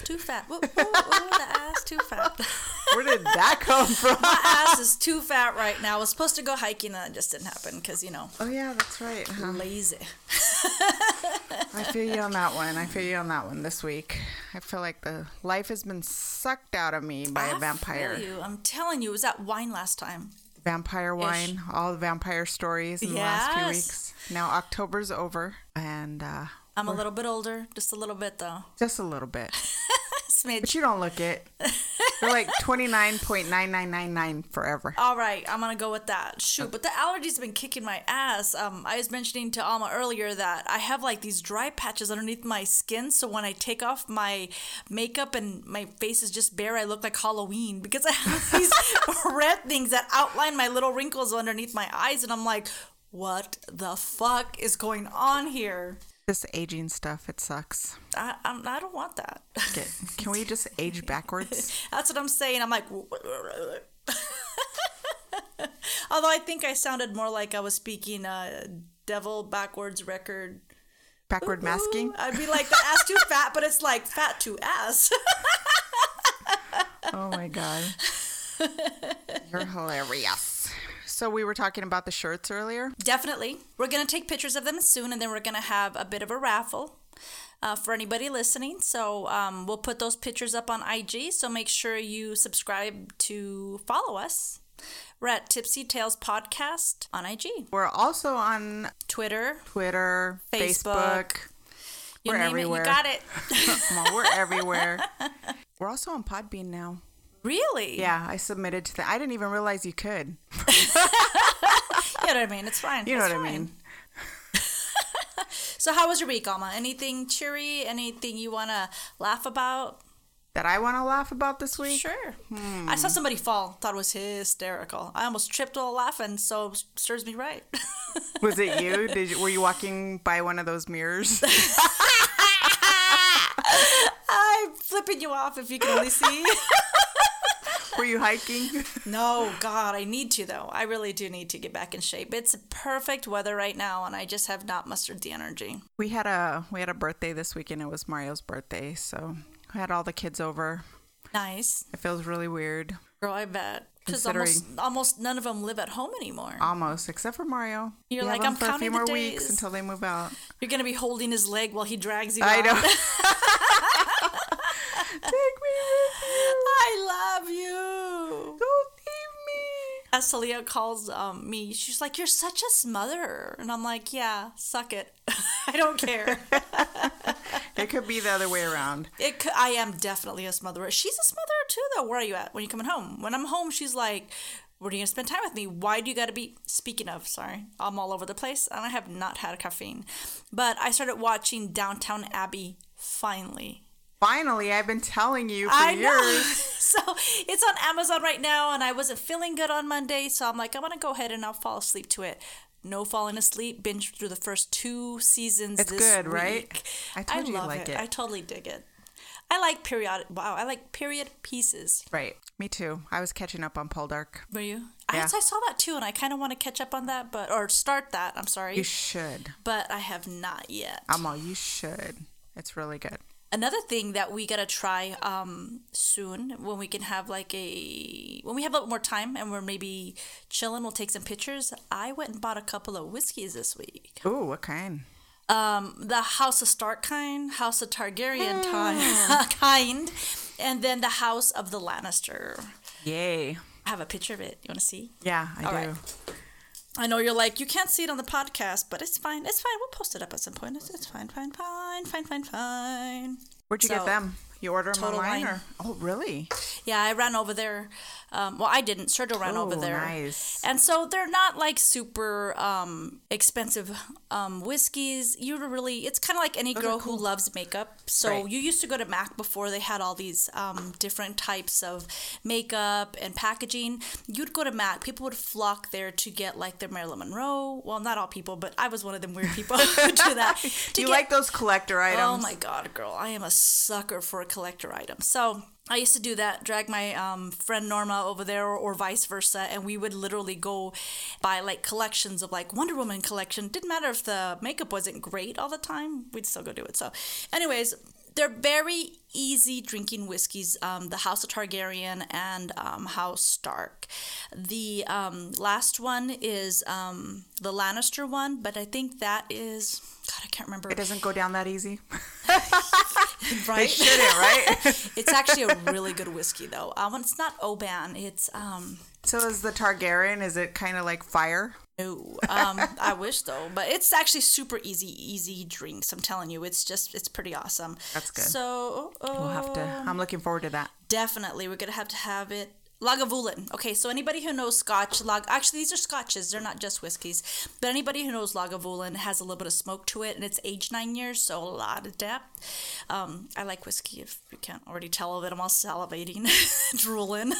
ass too fat. Ooh, ooh, ooh, the ass too fat. Where did that come from? My ass is too fat right now. I was supposed to go hiking and it just didn't happen because you know, Oh yeah, that's right. huh? lazy. I feel you on that one. I feel you on that one this week. I feel like the life has been sucked out of me by I a feel vampire. you. I'm telling you, it was that wine last time. Vampire wine, all the vampire stories in the last few weeks. Now October's over, and uh, I'm a little bit older, just a little bit though. just a little bit. Smidge. But you don't look it. You're like twenty nine point nine nine nine nine forever. All right, I'm gonna go with that. Shoot, but the allergies have been kicking my ass. Um, I was mentioning to Alma earlier that I have like these dry patches underneath my skin, so when I take off my makeup and my face is just bare, I look like Halloween because I have these red things that outline my little wrinkles underneath my eyes, and I'm like, what the fuck is going on here? This aging stuff, it sucks. I I'm, I don't want that. Okay, Can we just age backwards? That's what I'm saying. I'm like, although I think I sounded more like I was speaking uh, devil backwards record. Backward masking? Ooh, I'd be like the ass too fat, but it's like fat to ass. Oh my god. You're hilarious. So we were talking about the shirts earlier. Definitely, we're gonna take pictures of them soon, and then we're gonna have a bit of a raffle. Uh, for anybody listening, so um, we'll put those pictures up on IG. So make sure you subscribe to follow us. We're at Tipsy Tales Podcast on IG, We're also on Twitter, Twitter, Facebook. Facebook. You We're everywhere. it, you got it. We're everywhere. We're also on Podbean now. Really? Yeah, I submitted to that. I didn't even realize you could. You know what I mean? It's fine. You know It's what I mean? So, how was your week, Alma? Anything cheery? Anything you want to laugh about? That I want to laugh about this week. Sure. Hmm. I saw somebody fall. Thought it was hysterical. I almost tripped while laughing, so serves me right. Was it you? Did you, were you walking by one of those mirrors? I'm flipping you off if you can only see. Were you hiking? no, God, I need to though. I really do need to get back in shape. It's perfect weather right now, and I just have not mustered the energy. We had a we had a birthday this weekend. It was Mario's birthday, so we had all the kids over. Nice, It feels really weird, girl. I bet. Because almost, almost none of them live at home anymore. almost, except for Mario. You're We like, I'm for a few counting more the weeks days. until they move out. You're gonna be holding his leg while he drags you. I out. know. Take me with you. I love you. Don't leave me. As Talia calls um, me, she's like, "You're such a smother," and I'm like, "Yeah, suck it. I don't care. It could be the other way around. it. Could, I am definitely a smotherer. She's a smotherer too, though. Where are you at when you coming home? When I'm home, she's like." Where are you gonna spend time with me? Why do you gotta be speaking of, sorry, I'm all over the place and I have not had a caffeine. But I started watching Downton Abbey finally. Finally, I've been telling you for I years. know. so it's on Amazon right now, and I wasn't feeling good on Monday, so I'm like, I'm gonna go ahead and I'll fall asleep to it. No falling asleep. Binge through the first two seasons. It's this good, right? week. I told you you'd love like it. I totally dig it. I like periodic. Wow, I like period pieces. Right. Me too. I was catching up on Poldark. Were you? Yeah. I, I saw that too, and I kind of want to catch up on that, but or start that. I'm sorry, You should. but I have not yet. I'm all you should. It's really good. Another thing that we gotta try um, soon when we can have like a when we have a little more time and we're maybe chilling, we'll take some pictures. I went and bought a couple of whiskeys this week. oh what kind? Um, the House of Stark kind, House of Targaryen kind, kind, and then the House of the Lannister. Yay. I have a picture of it. You want to see? Yeah, I All do. right. I know you're like you can't see it on the podcast, but it's fine. It's fine. We'll post it up at some point. It's, it's fine, fine, fine, fine, fine, fine. Where'd you So, get them? You order them online? Or? Oh, really? Yeah, I ran over there. Um, well, I didn't. Sergio ran over Oh, there. nice. And so they're not like super um, expensive um, whiskeys. You really, it's kind of like any girl who loves makeup. So Right. you used to go to Mac before they had all these um, different types of makeup and packaging. You'd go to Mac. People would flock there to get like their Marilyn Monroe. Well, not all people, but I was one of them weird people who do that. To you get- like those collector items? Oh my god, girl! I am a sucker for a collector item. So I used to do that, drag my um, friend Norma over there or, or vice versa, and we would literally go buy like collections of like Wonder Woman collection. Didn't matter if the makeup wasn't great all the time, we'd still go do it. So, anyways, they're very easy drinking whiskeys. Um, the House of Targaryen and um, House Stark. The um, last one is um, the Lannister one, but I think that is God, I can't remember. It doesn't go down that easy. right? It shouldn't, right? it's actually a really good whiskey though. Um, it's not Oban. It's um so is the Targaryen? Is it kind of like fire? No. Um, I wish though, but it's actually super easy, easy drinks. I'm telling you, it's just it's pretty awesome. That's good. So We'll have to. um, I'm looking forward to that. definitely we're gonna have to have it. Lagavulin. Okay, so anybody who knows Scotch, lag actually these are Scotches. They're not just whiskeys, but anybody who knows Lagavulin has a little bit of smoke to it, and it's aged nine years, so a lot of depth. Um, I like whiskey. If you can't already tell that I'm all salivating, drooling.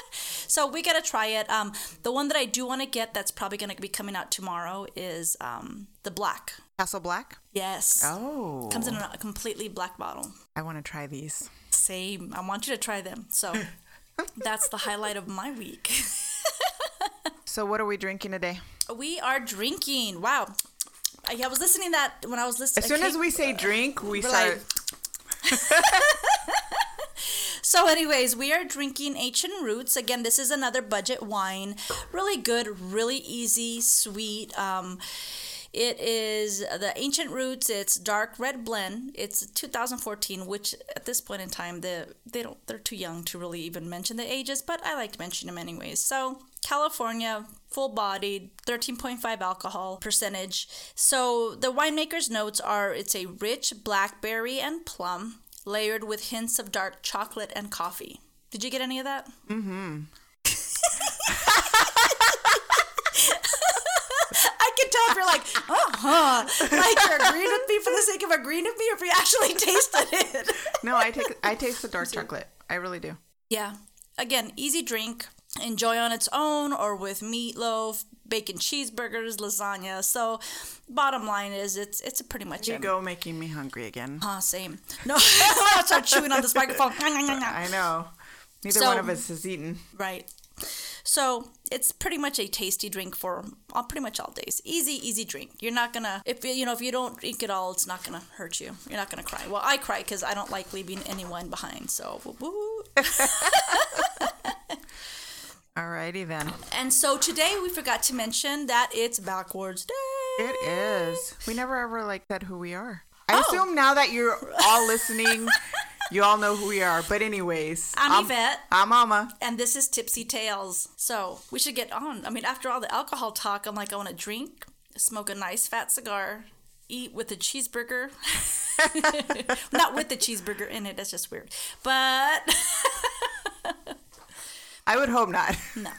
so we gotta try it. Um, the one that I do want to get that's probably gonna be coming out tomorrow is um, the black. Castle Black. Yes. Oh, Comes in a completely black bottle. I want to try these. Same. I want you to try them. So that's the highlight of my week. So what are we drinking today? We are drinking. Wow. I, I was listening that when I was listening. As soon as we say drink, we start. like- So, anyways, we are drinking Ancient Roots. Again, this is another budget wine. Really good, really easy, sweet. Um, it is the Ancient Roots. It's dark red blend. It's 2014, which at this point in time, the they don't they're too young to really even mention the ages, but I like to mention them anyways. So California, full bodied, 13.5 alcohol percentage. So the winemaker's notes are it's a rich blackberry and plum, layered with hints of dark chocolate and coffee. Did you get any of that? Mm-hmm. I can tell if you're like, uh huh, like you're agreeing with me for the sake of agreeing with me, or if you actually tasted it. No, I take. I taste the dark chocolate. I really do. Yeah. Again, easy drink. Enjoy on its own or with meatloaf, bacon cheeseburgers, lasagna. So, bottom line is, it's it's a pretty much You go making me hungry again. uh, same. No, I'll start chewing on this microphone. I know. Neither So- one of us has eaten. Right. So it's pretty much a tasty drink for all, pretty much all days. Easy, easy drink. You're not gonna if you know if you don't drink it all, it's not gonna hurt you. You're not gonna cry. Well, I cry because I don't like leaving anyone behind. So woo woo. Alrighty then. And so today we forgot to mention that it's backwards day. It is. We never ever like said who we are. I Oh. assume now that you're all listening, you all know who we are. But anyways, I'm Yvette. I'm Alma. And this is Tipsy Tales. So we should get on. I mean, after all the alcohol talk, I'm like, I want to drink, smoke a nice fat cigar, eat with a cheeseburger. Not with the cheeseburger in it. That's just weird. But I would hope not. no.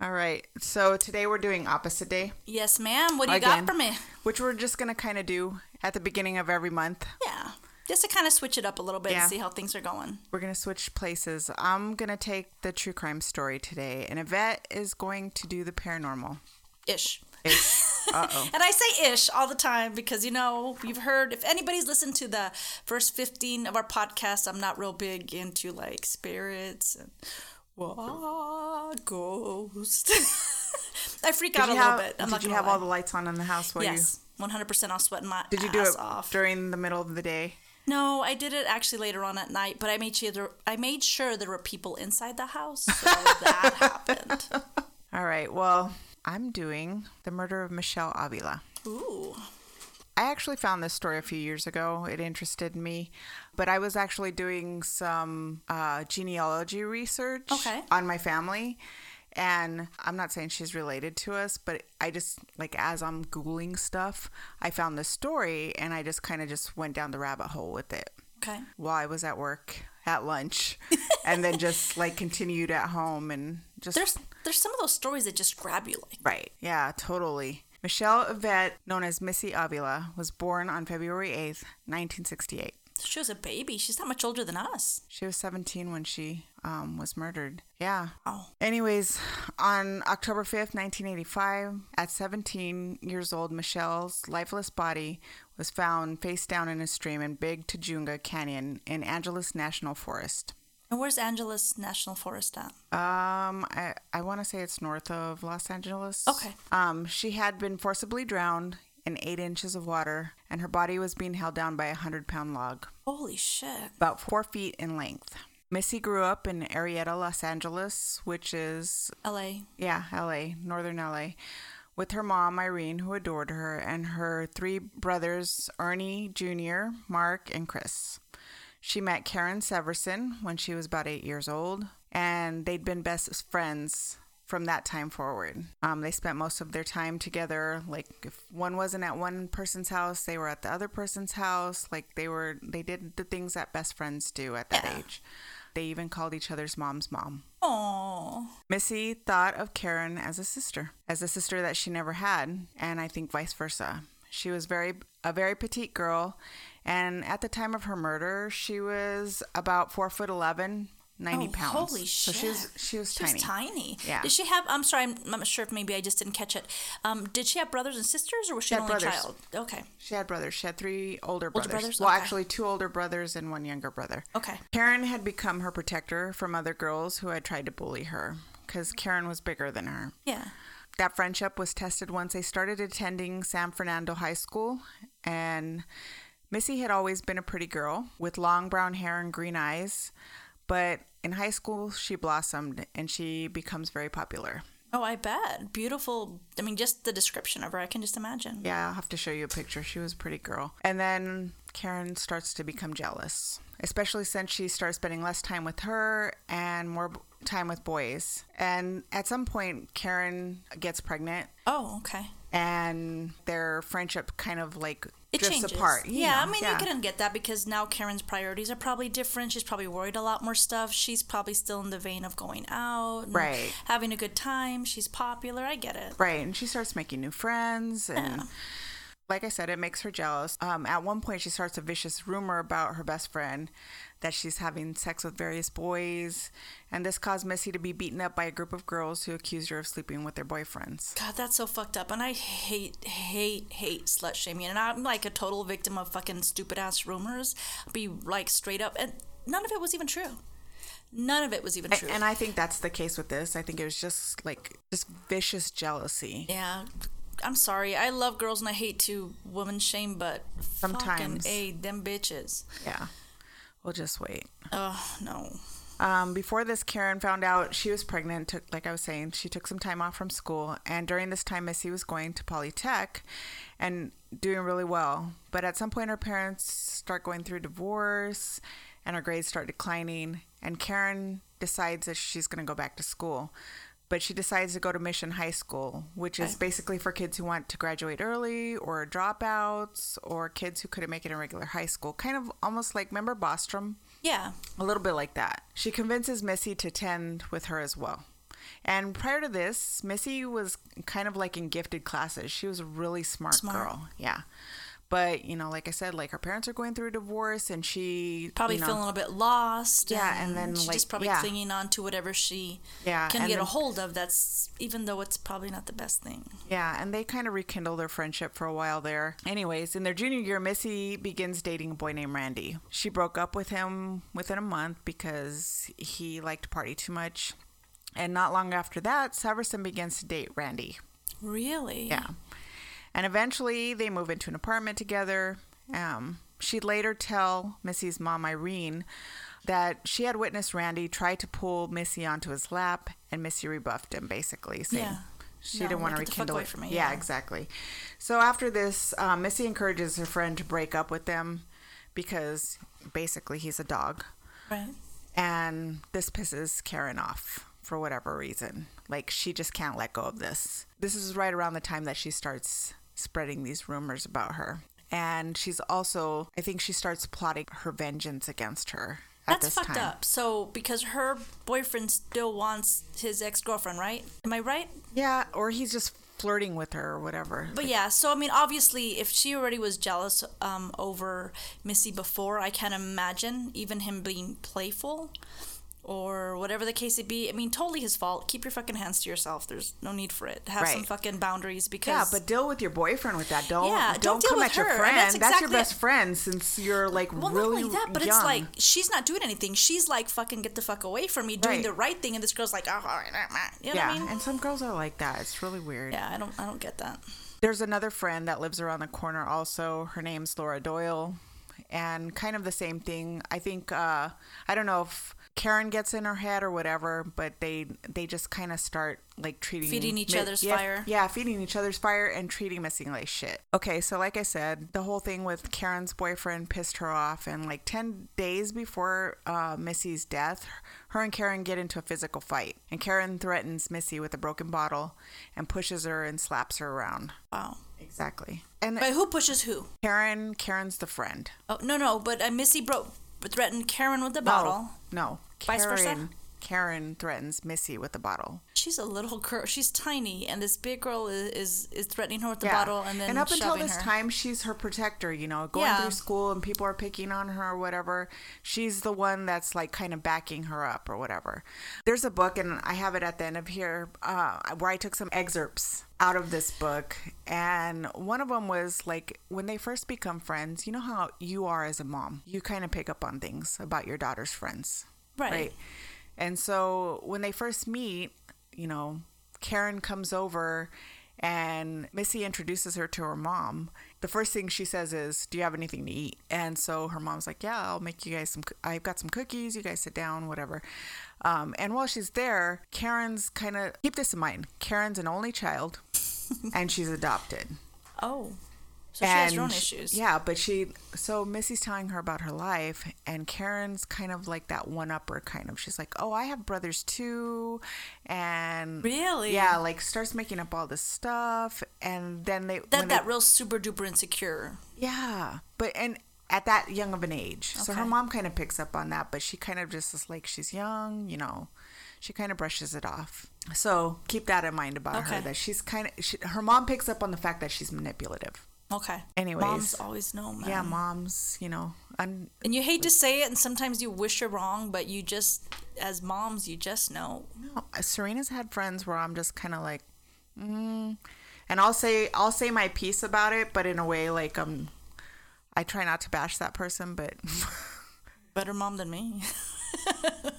All right. So today we're doing opposite day, Yes, ma'am. What do you Again. got for me? which we're just gonna kind of do at the beginning of every month. Yeah. Just to kind of switch it up a little bit Yeah. and see how things are going. We're gonna switch places. I'm gonna take the true crime story today, and Yvette is going to do the paranormal. Ish. Uh oh. And I say ish all the time because, you know, you've heard, if anybody's listened to the first 15 of our podcast, I'm not real big into like spirits and what ghost. I freak out a Did little have, bit. I'm did you have lie. all the lights on in the house while Yes, 100%. I was sweating my? Did you do it off. during the middle of the day? No, I did it actually later on at night, but I made sure there, I made sure there were people inside the house, so that happened. All right. Well, I'm doing the murder of Michelle Avila. Ooh. I actually found this story a few years ago. It interested me, but I was actually doing some uh, genealogy research Okay. on my family. And I'm not saying she's related to us, but I just, like, as I'm Googling stuff, I found this story and I just kind of just went down the rabbit hole with it Okay. while I was at work at lunch and then just, like, continued at home and just. There's there's some of those stories that just grab you like Right. Yeah, totally. Michelle Yvette, known as Missy Avila, was born on February 8th, 1968. She was a baby. She's not much older than us. She was 17 when she um, was murdered. Yeah. Oh. Anyways, on October 5th, 1985, at 17 years old, Michelle's lifeless body was found face down in a stream in Big Tujunga Canyon in Angeles National Forest. And where's Angeles National Forest at? Um, I, I want to say it's north of Los Angeles. Okay. Um, she had been forcibly drowned in eight inches of water, and her body was being held down by a hundred pound log, Holy shit. about four feet in length. Missy grew up in Arleta, Los Angeles, which is LA. yeah, LA, northern LA, with her mom, Irene, who adored her, and her three brothers, Ernie Jr., Mark, and Chris. She met Karen Severson when she was about eight years old, and they'd been best friends from that time forward. Um, they spent most of their time together. Like if one wasn't at one person's house, they were at the other person's house. Like they were, they did the things that best friends do at that Yeah. age. They even called each other's mom's mom. Oh. Missy thought of Karen as a sister, as a sister that she never had, and I think vice versa. She was very a very petite girl, and at the time of her murder, she was about four foot eleven, 90 Oh, pounds. holy So she was shit. she was She tiny. was tiny. Yeah. Did she have? I'm sorry. I'm, I'm not sure if maybe I just didn't catch it. Um, did she have brothers and sisters, or was she had an only brothers. child? Okay. She had brothers. She had three older brothers. brothers? Well, Okay. actually, two older brothers and one younger brother. Okay. Karen had become her protector from other girls who had tried to bully her because Karen was bigger than her. Yeah. that friendship was tested once they started attending San Fernando High School. And Missy had always been a pretty girl with long brown hair and green eyes. But in high school, she blossomed and she becomes very popular. Oh, I bet. Beautiful. I mean, just the description of her, I can just imagine. Yeah, I'll have to show you a picture. She was a pretty girl. And then Karen starts to become jealous, especially since she starts spending less time with her and more time with boys. And at some point, Karen gets pregnant Oh, okay. and their friendship kind of like It drifts changes. apart. yeah, know, I mean, yeah. you couldn't get that because now Karen's priorities are probably different. She's probably worried a lot more stuff. She's probably still in the vein of going out, Right. Having a good time. She's popular. I get it. Right, and she starts making new friends, and Yeah. Like I said, it makes her jealous. Um, at one point, she starts a vicious rumor about her best friend that she's having sex with various boys, and this caused Missy to be beaten up by a group of girls who accused her of sleeping with their boyfriends. God, that's so fucked up. And I hate, hate, hate slut shaming. And I'm like a total victim of fucking stupid ass rumors. Be like straight up. And none of it was even true. None of it was even true. And I think that's the case with this. I think it was just like just vicious jealousy. yeah. I'm sorry. I love girls and I hate to woman shame, but Sometimes. a them bitches. Yeah, we'll just wait. Oh no. Um, before this, Karen found out she was pregnant. Took, like I was saying, she took some time off from school, and during this time, Missy was going to Polytech and doing really well. But at some point, her parents start going through divorce, and her grades start declining. And Karen decides that she's going to go back to school, but she decides to go to Mission High School, which is basically for kids who want to graduate early, or dropouts, or kids who couldn't make it in regular high school. Kind of almost like remember Bostrom. Yeah. A little bit like that. She convinces Missy to attend with her as well. And prior to this, Missy was kind of like in gifted classes. She was a really smart, Smart. girl. Yeah. But, you know, like I said, like her parents are going through a divorce and she Probably you know, feeling a bit lost. Yeah, and then, she's like, just probably yeah. clinging on to whatever she Yeah, can and get a hold of. That's even though it's probably not the best thing. Yeah, and they kind of rekindle their friendship for a while there. Anyways, in their junior year, Missy begins dating a boy named Randy. She broke up with him within a month because he liked to party too much. And not long after that, Severson begins to date Randy. Really? Yeah. And eventually they move into an apartment together. Um, she'd later tell Missy's mom, Irene, that she had witnessed Randy try to pull Missy onto his lap, and Missy rebuffed him, basically, saying Yeah. she No, didn't want to like, get the fuck rekindle it. from me, yeah. yeah. exactly. So after this, um, Missy encourages her friend to break up with them because basically he's a dog. Right. And this pisses Karen off for whatever reason. Like she just can't let go of this. This is right around the time that she starts spreading these rumors about her. And she's also, I think she starts plotting her vengeance against her at That's fucked time. up. So because her boyfriend still wants his ex girlfriend, right? Am I right? Yeah, or he's just flirting with her or whatever. But yeah, so I mean, obviously, if she already was jealous um, over Missy before, I can't imagine even him being playful or whatever the case it be. I mean, totally his fault. Keep your fucking hands to yourself. There's no need for it. Have some fucking boundaries because yeah, but deal with your boyfriend with that. Don't Yeah, don't, don't deal come with at your her, and friend. that's That's, your best friend since you're like well, really not only that, but young. it's like she's not doing anything. She's like fucking get the fuck away from me, doing Right. the right thing, and this girl's like, oh, all right, all right," you know yeah, what I mean? and some girls are like that. It's really weird. yeah, I don't, I don't get that. There's another friend that lives around the corner also. Her name's Laura Doyle. And kind of the same thing. I think uh I don't know if Karen gets in her head or whatever, but they they just kind of start like treating Feeding each Mi- other's yeah, fire. Yeah, feeding each other's fire and treating Missy like shit. Okay, so like I said, the whole thing with Karen's boyfriend pissed her off, and like ten days before uh, Missy's death, her and Karen get into a physical fight, and Karen threatens Missy with a broken bottle and pushes her and slaps her around. Wow. Exactly. And But who pushes who? Karen, Karen's the friend. Oh no, no. But uh, Missy broke, threatened Karen with the bottle. No, no. Vice versa? Karen, threatens Missy with the bottle. She's a little girl. She's tiny, and this big girl is is, is threatening her with the bottle, and then and up until this her. time, she's her protector. You know, going Yeah. through school and people are picking on her or whatever. She's the one that's like kind of backing her up or whatever. There's a book, and I have it at the end of here, uh, where I took some excerpts out of this book, and one of them was like when they first become friends. You know how you are as a mom. You kind of pick up on things about your daughter's friends, Right. And so when they first meet, you know, Karen comes over and Missy introduces her to her mom. The first thing she says is, "Do you have anything to eat?" And so her mom's like, "Yeah, I'll make you guys some. I've got some cookies. You guys sit down, whatever." Um, and while she's there, Karen's kind of keep this in mind. Karen's an only child, and she's adopted. Oh, so she has her own issues. Yeah, but she so Missy's telling her about her life, and Karen's kind of like that one upper kind of. She's like, "Oh, I have brothers too," and Really? yeah, like starts making up all this stuff, and then they That that they, real super duper insecure. yeah, but and at that young of an age, so her mom kind of picks up on that, but she kind of just is like she's young, you know. She kind of brushes it off. So keep that in mind about her that she's kind of she, her mom picks up on the fact that she's manipulative. Okay. Anyways. moms always know, man. Yeah, moms, you know, un- And you hate to say it, and sometimes you wish you're wrong, but you just, as moms, you just know. No, Serena's had friends where I'm just kind of like, mm, and I'll say I'll say my piece about it, but in a way like um, I try not to bash that person, but Better mom than me.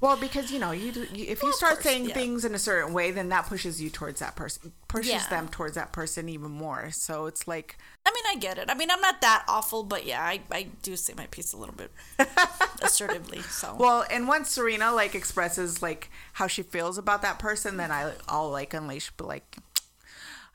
well, because you know, you, you if you Well, of start course, saying yeah. things in a certain way, then that pushes you towards that person, pushes Yeah. them towards that person even more. So it's like, I mean, I get it. I mean, I'm not that awful, but yeah, I, I do say my piece a little bit assertively. So well, and once Serena like expresses like how she feels about that person, then I I'll like unleash, but like.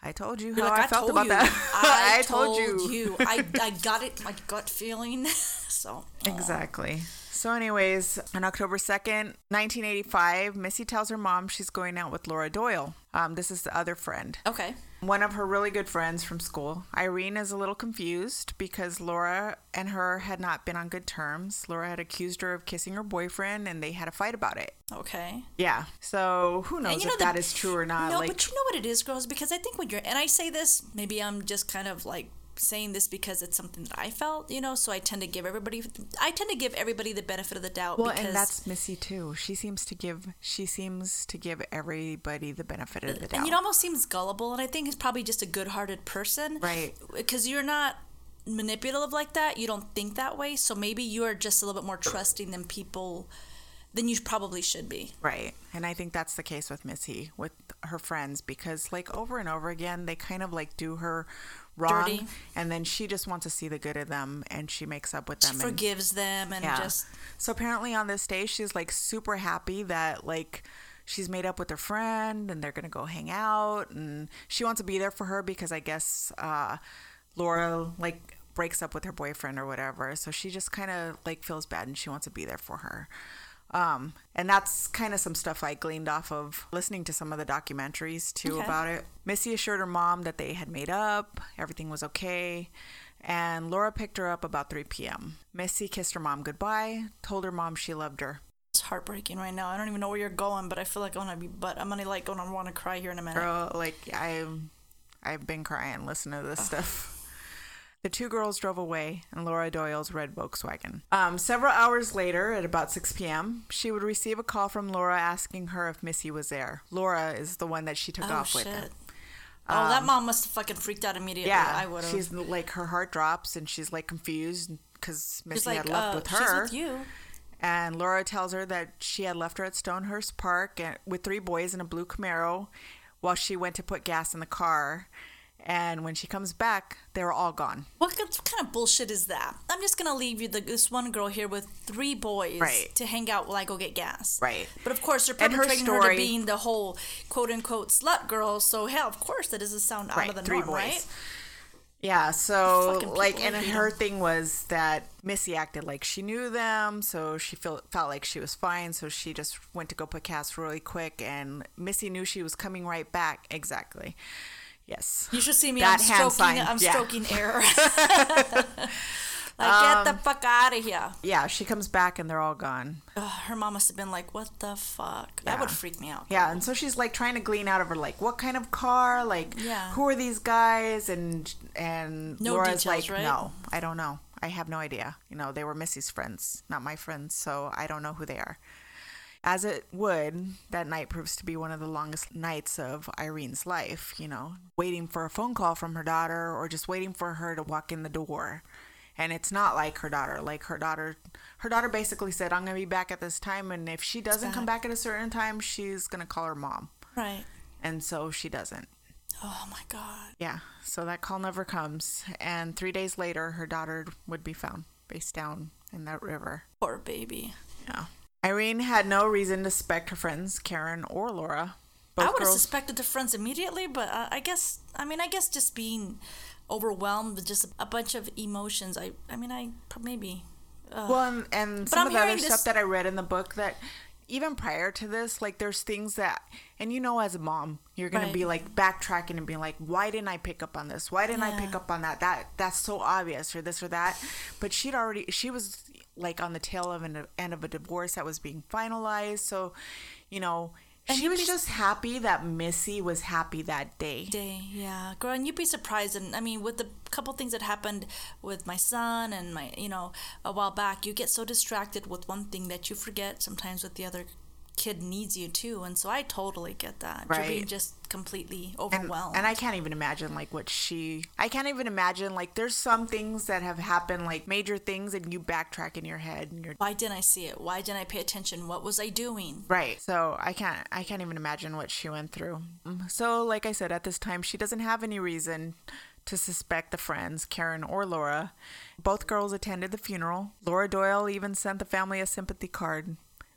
I told you how like, I, I, felt about you. that. I, told, you. you. I, I got it. My gut feeling. so. Exactly. So, anyways, on October 2nd, 1985, Missy tells her mom she's going out with Laura Doyle. Um, this is the other friend. Okay. One of her really good friends from school. Irene is a little confused because Laura and her had not been on good terms. Laura had accused her of kissing her boyfriend and they had a fight about it. Okay. Yeah. So, who knows you if know the- that is true or not? No, like, but you know what it is, girls? Because I think when you're, and I say this, maybe I'm just kind of like saying this because it's something that I felt, you know. So I tend to give everybody, I tend to give everybody the benefit of the doubt. well, because, and that's Missy too. She seems to give she seems to give everybody the benefit of the doubt. and it almost seems gullible, and I think he's probably just a good-hearted person, Right. Because you're not manipulative like that. You don't think that way, so maybe you are just a little bit more trusting than people than you probably should be. Right. And I think that's the case with Missy, with her friends, because like over and over again, they kind of like do her wrong. Dirty. And then she just wants to see the good of them and she makes up with them. and- Forgives them and yeah. just So apparently on this day, she's like super happy that like she's made up with her friend and they're going to go hang out. And she wants to be there for her because I guess uh, Laura like breaks up with her boyfriend or whatever. So she just kind of like feels bad and she wants to be there for her. Um, and that's kind of some stuff I gleaned off of listening to some of the documentaries too Okay. about it. Missy assured her mom that they had made up, everything was okay, and Laura picked her up about 3 p.m. Missy kissed her mom goodbye, told her mom she loved her. it's heartbreaking right now. I don't even know where you're going, but I feel like I'm gonna be, but I'm gonna like gonna want to cry here in a minute. Girl, like I'm, I've been crying listening to this stuff. The two girls drove away in Laura Doyle's red Volkswagen. Um, several hours later, at about 6 p.m., she would receive a call from Laura asking her if Missy was there. Laura is the one that she took Oh off shit. with. oh, that mom must have fucking freaked out immediately. Um, Yeah, I would have. she's like her heart drops and she's like confused because Missy like, had left uh, with she's her. with you. And Laura tells her that she had left her at Stonehurst Park and- with three boys in a blue Camaro while she went to put gas in the car. And when she comes back, they're all gone. What kind of bullshit is that? I'm just gonna leave you the this one girl here with three boys Right. to hang out while I go get gas. Right. But of course they're And her perpetrating her, to being the whole quote unquote slut girl. So hell, of course that doesn't sound out of the norm, right? Yeah, so like, and her her 'em. thing was that Missy acted like she knew them, so she felt felt like she was fine. So she just went to go put gas really quick, and Missy knew she was coming right back. Exactly. Yes. You should see me. That I'm hand stroking. sign, I'm yeah. stroking air. like get the um, fuck out of here. Yeah, she comes back and they're all gone. Ugh, her mom must have been like, "What the fuck?" That would freak me out. Yeah, and so she's like trying to glean out of her like what kind of car, like Yeah. who are these guys, and and No Laura's details, like, right? no, I don't know, I have no idea. You know, they were Missy's friends, not my friends, so I don't know who they are. As it would, that night proves to be one of the longest nights of Irene's life. You know, waiting for a phone call from her daughter, or just waiting for her to walk in the door. And it's not like her daughter. Like her daughter, her daughter basically said, "I'm gonna be back at this time, and if she doesn't come back at a certain time, she's gonna call her mom." Right. And so she doesn't. Oh my god. Yeah. So that call never comes. And three days later, her daughter would be found face down in that river. Poor baby. Yeah. Irene had no reason to suspect her friends, Karen or Laura. Both I would have suspected the friends immediately, but uh, I guess I mean I guess just being overwhelmed with just a bunch of emotions. I I mean I maybe well, and, and some I'm of the other hearing stuff that I read in the book that even prior to this, like there's things that, and you know, as a mom, you're gonna Right. be like backtracking and being like, why didn't I pick up on this? Why didn't I pick up on that? That that's so obvious, or this or that. But she'd already, she was like on the tail of an end of a divorce that was being finalized. So, you know, And she was be- just happy that Missy was happy that day. day. Yeah, girl, and you'd be surprised. And I mean, with the couple things that happened with my son and my, you know, a while back, you get so distracted with one thing that you forget sometimes with the other kid needs you too. And so I totally get that. You're being Right. just completely overwhelmed. and I can't even imagine like what she I can't even imagine like there's some things that have happened like major things and you backtrack in your head and you're Why didn't I see it? Why didn't I pay attention? What was I doing? right so I can't I can't even imagine what she went through so like I said at this time she doesn't have any reason to suspect the friends Karen or Laura both girls attended the funeral Laura Doyle even sent the family a sympathy card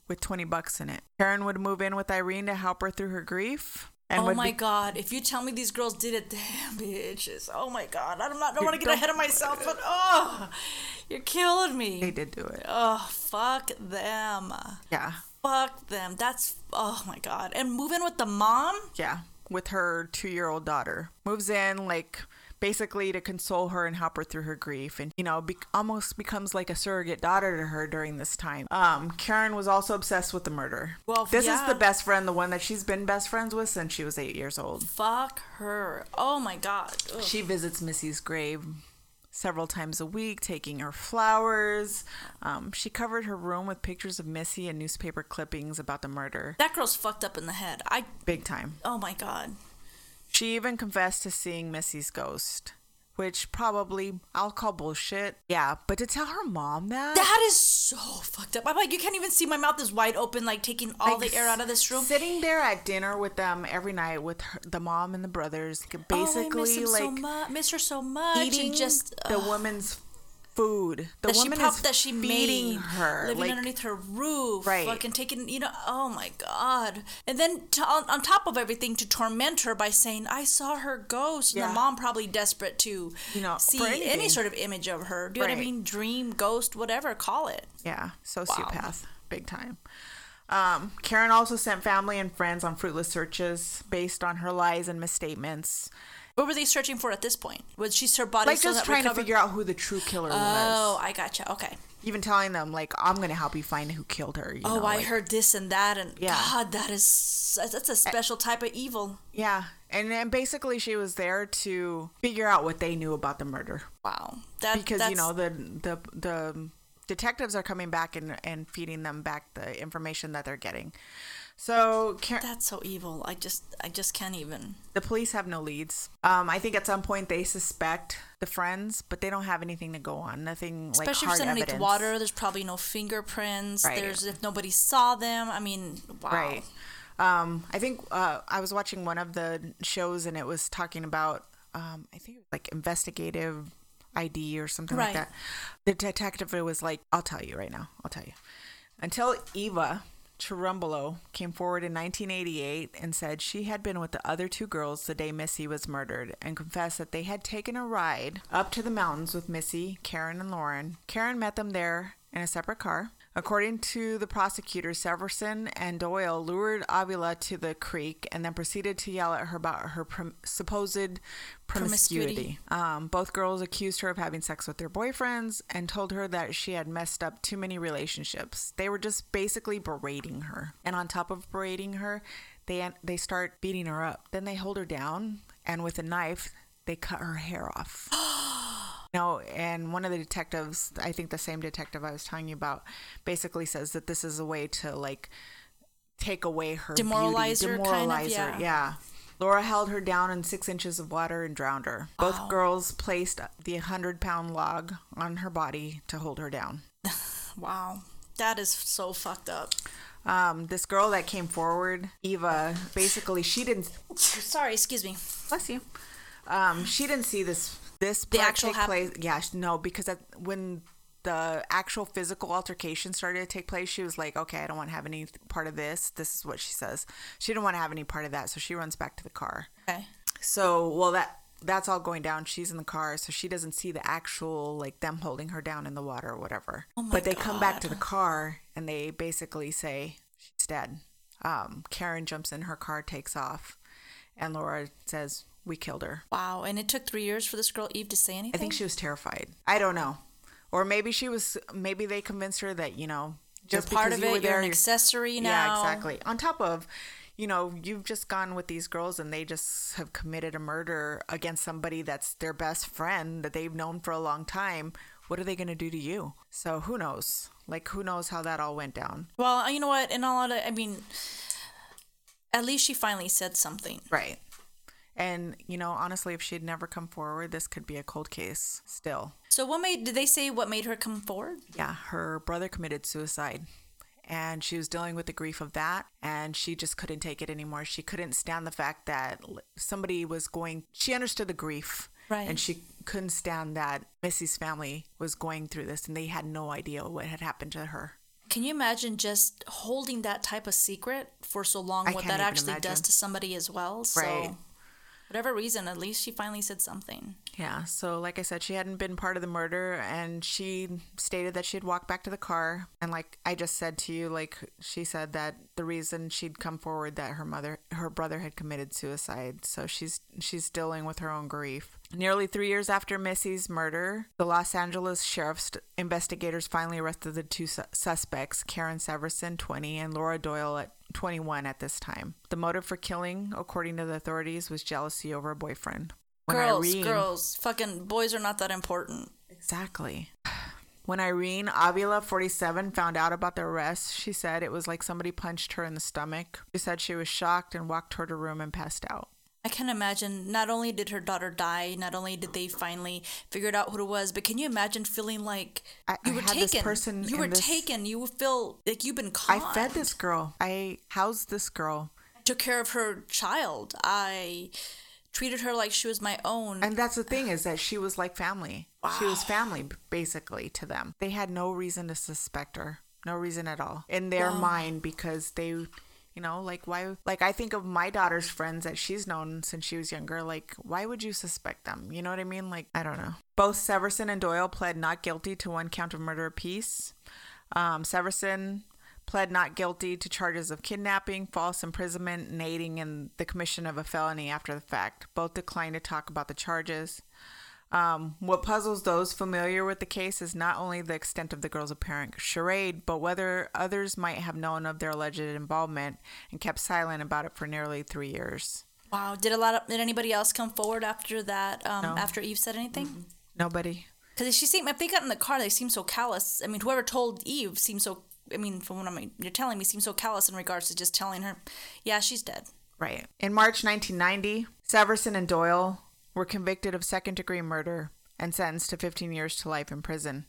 with 20 bucks in it Karen would move in with Irene to help her through her grief and oh my be- god! If you tell me these girls did it, damn bitches! Oh my god! I'm not. I don't want to get ahead of myself, but oh, you're killing me. they did do it Oh fuck them! yeah Fuck them. That's oh my god. And move in with the mom. Yeah, with her two year old daughter. Moves in, like, basically to console her and help her through her grief. And, you know, be- almost becomes like a surrogate daughter to her during this time. Um, Karen was also obsessed with the murder. Well, this yeah. is the best friend, the one that she's been best friends with since she was eight years old. Fuck her. Oh my god. Ugh. She visits Missy's grave several times a week, taking her flowers. Um, she covered her room with pictures of Missy and newspaper clippings about the murder. That girl's fucked up in the head. I. Big time. Oh my god. She even confessed to seeing Missy's ghost, which probably I'll call bullshit. Yeah, but to tell her mom that, That is so fucked up. I'm like, you can't even see my mouth is wide open, like taking all like, the air out of this room. sitting there at dinner with them every night with her, the mom and the brothers, oh, I miss basically so like much. Miss her so much. eating and just the woman's food. The that she woman is that she feeding made, her, living like, underneath her roof, Right. Fucking taking, you know. Oh my god! And then to, on, on top of everything, to torment her by saying, "I saw her ghost." And the mom probably desperate to, You know, see any sort of image of her. Do you know what I mean? Dream, ghost, whatever, call it. Yeah, sociopath, big time. Um, Karen also sent family and friends on fruitless searches based on her lies and misstatements. What were they searching for at this point? Was she her body Like just trying recovered? to figure out who the true killer oh, was. Oh, I gotcha. Okay. Even telling them like, I'm gonna help you find who killed her. You Oh, know, I like- heard this and that, and Yeah. God, that is that's a special type of evil. Yeah, and then basically she was there to figure out what they knew about the murder Wow, that because you know the the the detectives are coming back and and feeding them back the information that they're getting. So Karen, that's so evil. I just I just can't even. the police have no leads. Um, I think at some point they suspect the friends, but they don't have anything to go on. Nothing like Especially if it's underneath evidence. water, there's probably no fingerprints. Right. There's if nobody saw them. I mean, wow. Right. Um, I think uh, I was watching one of the shows and it was talking about, um, I think it was like investigative ID or something Right. like that. The detective was like, I'll tell you right now. I'll tell you. Until Eva Chirumbolo came forward in 1988 and said she had been with the other two girls the day Missy was murdered and confessed that they had taken a ride up to the mountains with Missy, Karen, and Lauren. Karen met them there in a separate car. According to the prosecutor, Severson and Doyle lured Avila to the creek and then proceeded to yell at her about her prom- supposed promiscuity. Promiscuity. Um, both girls accused her of having sex with their boyfriends and told her that she had messed up too many relationships. They were just basically berating her. And on top of berating her, they they start beating her up. Then they hold her down and with a knife, they cut her hair off. No, and one of the detectives, I think the same detective I was telling you about, basically says that this is a way to like take away her Demoralize beauty, her, kind of, her. yeah. Yeah. Laura held her down in six inches of water and drowned her. Both girls placed the hundred pound log on her body to hold her down. Wow, that is so fucked up. Um, this girl that came forward, Eva, basically she didn't. Sorry, excuse me. Bless you. Um, she didn't see this this The actual take hap- place. Yeah, no, because that, when the actual physical altercation started to take place, she was like, "Okay, I don't want to have any part of this." This is what she says. She didn't want to have any part of that, so she runs back to the car. Okay. So, well, that that's all going down. She's in the car, so she doesn't see the actual like them holding her down in the water or whatever. Oh but they come back to the car and they basically say she's dead. Um, Karen jumps in her car, takes off, and Laura says, "We killed her." Wow, and it took three years for this girl Eve to say anything. I think she was terrified. I don't know, or maybe she was. Maybe they convinced her that you know you're just part of you it. were You're there, an you're- accessory now. Yeah, exactly. On top of, you know, you've just gone with these girls and they just have committed a murder against somebody that's their best friend that they've known for a long time. What are they going to do to you? So who knows? Like, who knows how that all went down? Well, you know what? In all honesty, I mean, at least she finally said something. Right. And, you know, honestly, if she'd never come forward, this could be a cold case still. So, what made? Did they say what made her come forward? Yeah, her brother committed suicide. And she was dealing with the grief of that. And she just couldn't take it anymore. She couldn't stand the fact that somebody was going, she understood the grief. Right. And she couldn't stand that Missy's family was going through this and they had no idea what had happened to her. Can you imagine just holding that type of secret for so long? I what that actually does to somebody as well. So, Right. Whatever reason, at least she finally said something. Yeah, so like I said, she hadn't been part of the murder and she stated that she'd walk back to the car. And like I just said to you, like she said that the reason she'd come forward that her mother her brother had committed suicide. So she's she's dealing with her own grief. Nearly three years after Missy's murder, the Los Angeles Sheriff's investigators finally arrested the two su- suspects, Karen Severson, 20, and Laura Doyle at 21 at this time. The motive for killing, according to the authorities, was jealousy over a boyfriend. When girls, Irene- girls, fucking boys are not that important. Exactly. When Irene Avila, 47, found out about the arrest, she said it was like somebody punched her in the stomach. She said she was shocked and walked toward her room and passed out. I can imagine. Not only did her daughter die, not only did they finally figure out who it was, but can you imagine feeling like I- you were taken? person you were this- taken. You would feel like you've been caught. I fed this girl. I housed this girl. I took care of her child. I treated her like she was my own. And that's the thing is that she was like family. She was family basically to them. They had no reason to suspect her. No reason at all in their mind because they you know, like why like I think of my daughter's friends that she's known since she was younger, like why would you suspect them? You know what I mean? Like I don't know. Both Severson and Doyle pled not guilty to one count of murder apiece. Um, Severson pled not guilty to charges of kidnapping, false imprisonment, and aiding in the commission of a felony after the fact. Both declined to talk about the charges. Um, what puzzles those familiar with the case is not only the extent of the girl's apparent charade, but whether others might have known of their alleged involvement and kept silent about it for nearly three years. Wow. Did a lot of did anybody else come forward after that? Um, No. after Eve said anything? Nobody. Because she seemed if they got in the car, they seemed so callous. I mean, whoever told Eve seemed so. I mean, from what I'm, you're telling me, seemed so callous in regards to just telling her, yeah, she's dead. Right. In March 1990, Severson and Doyle were convicted of second degree murder and sentenced to 15 years to life in prison.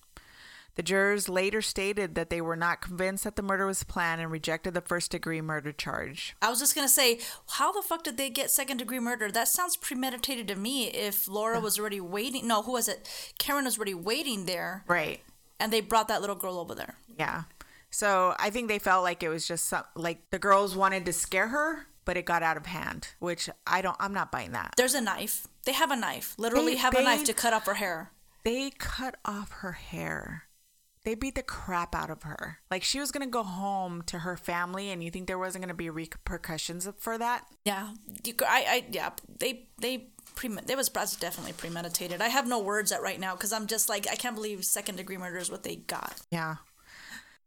The jurors later stated that they were not convinced that the murder was planned and rejected the first degree murder charge. I was just gonna say, how the fuck did they get second degree murder? That sounds premeditated to me. If Laura was already waiting, no, who was it? Karen was already waiting there, Right. and they brought that little girl over there. Yeah. So I think they felt like it was just some, like the girls wanted to scare her, but it got out of hand, which I don't, I'm not buying that. There's a knife. They have a knife. Literally They- have a knife to cut off her hair. They cut off her hair. They beat the crap out of her. Like she was gonna go home to her family, and you think there wasn't gonna be repercussions for that? Yeah, you, I, I, yeah, they, they, pre, they was that's definitely premeditated. I have no words at right now because I'm just like I can't believe second degree murder is what they got. Yeah.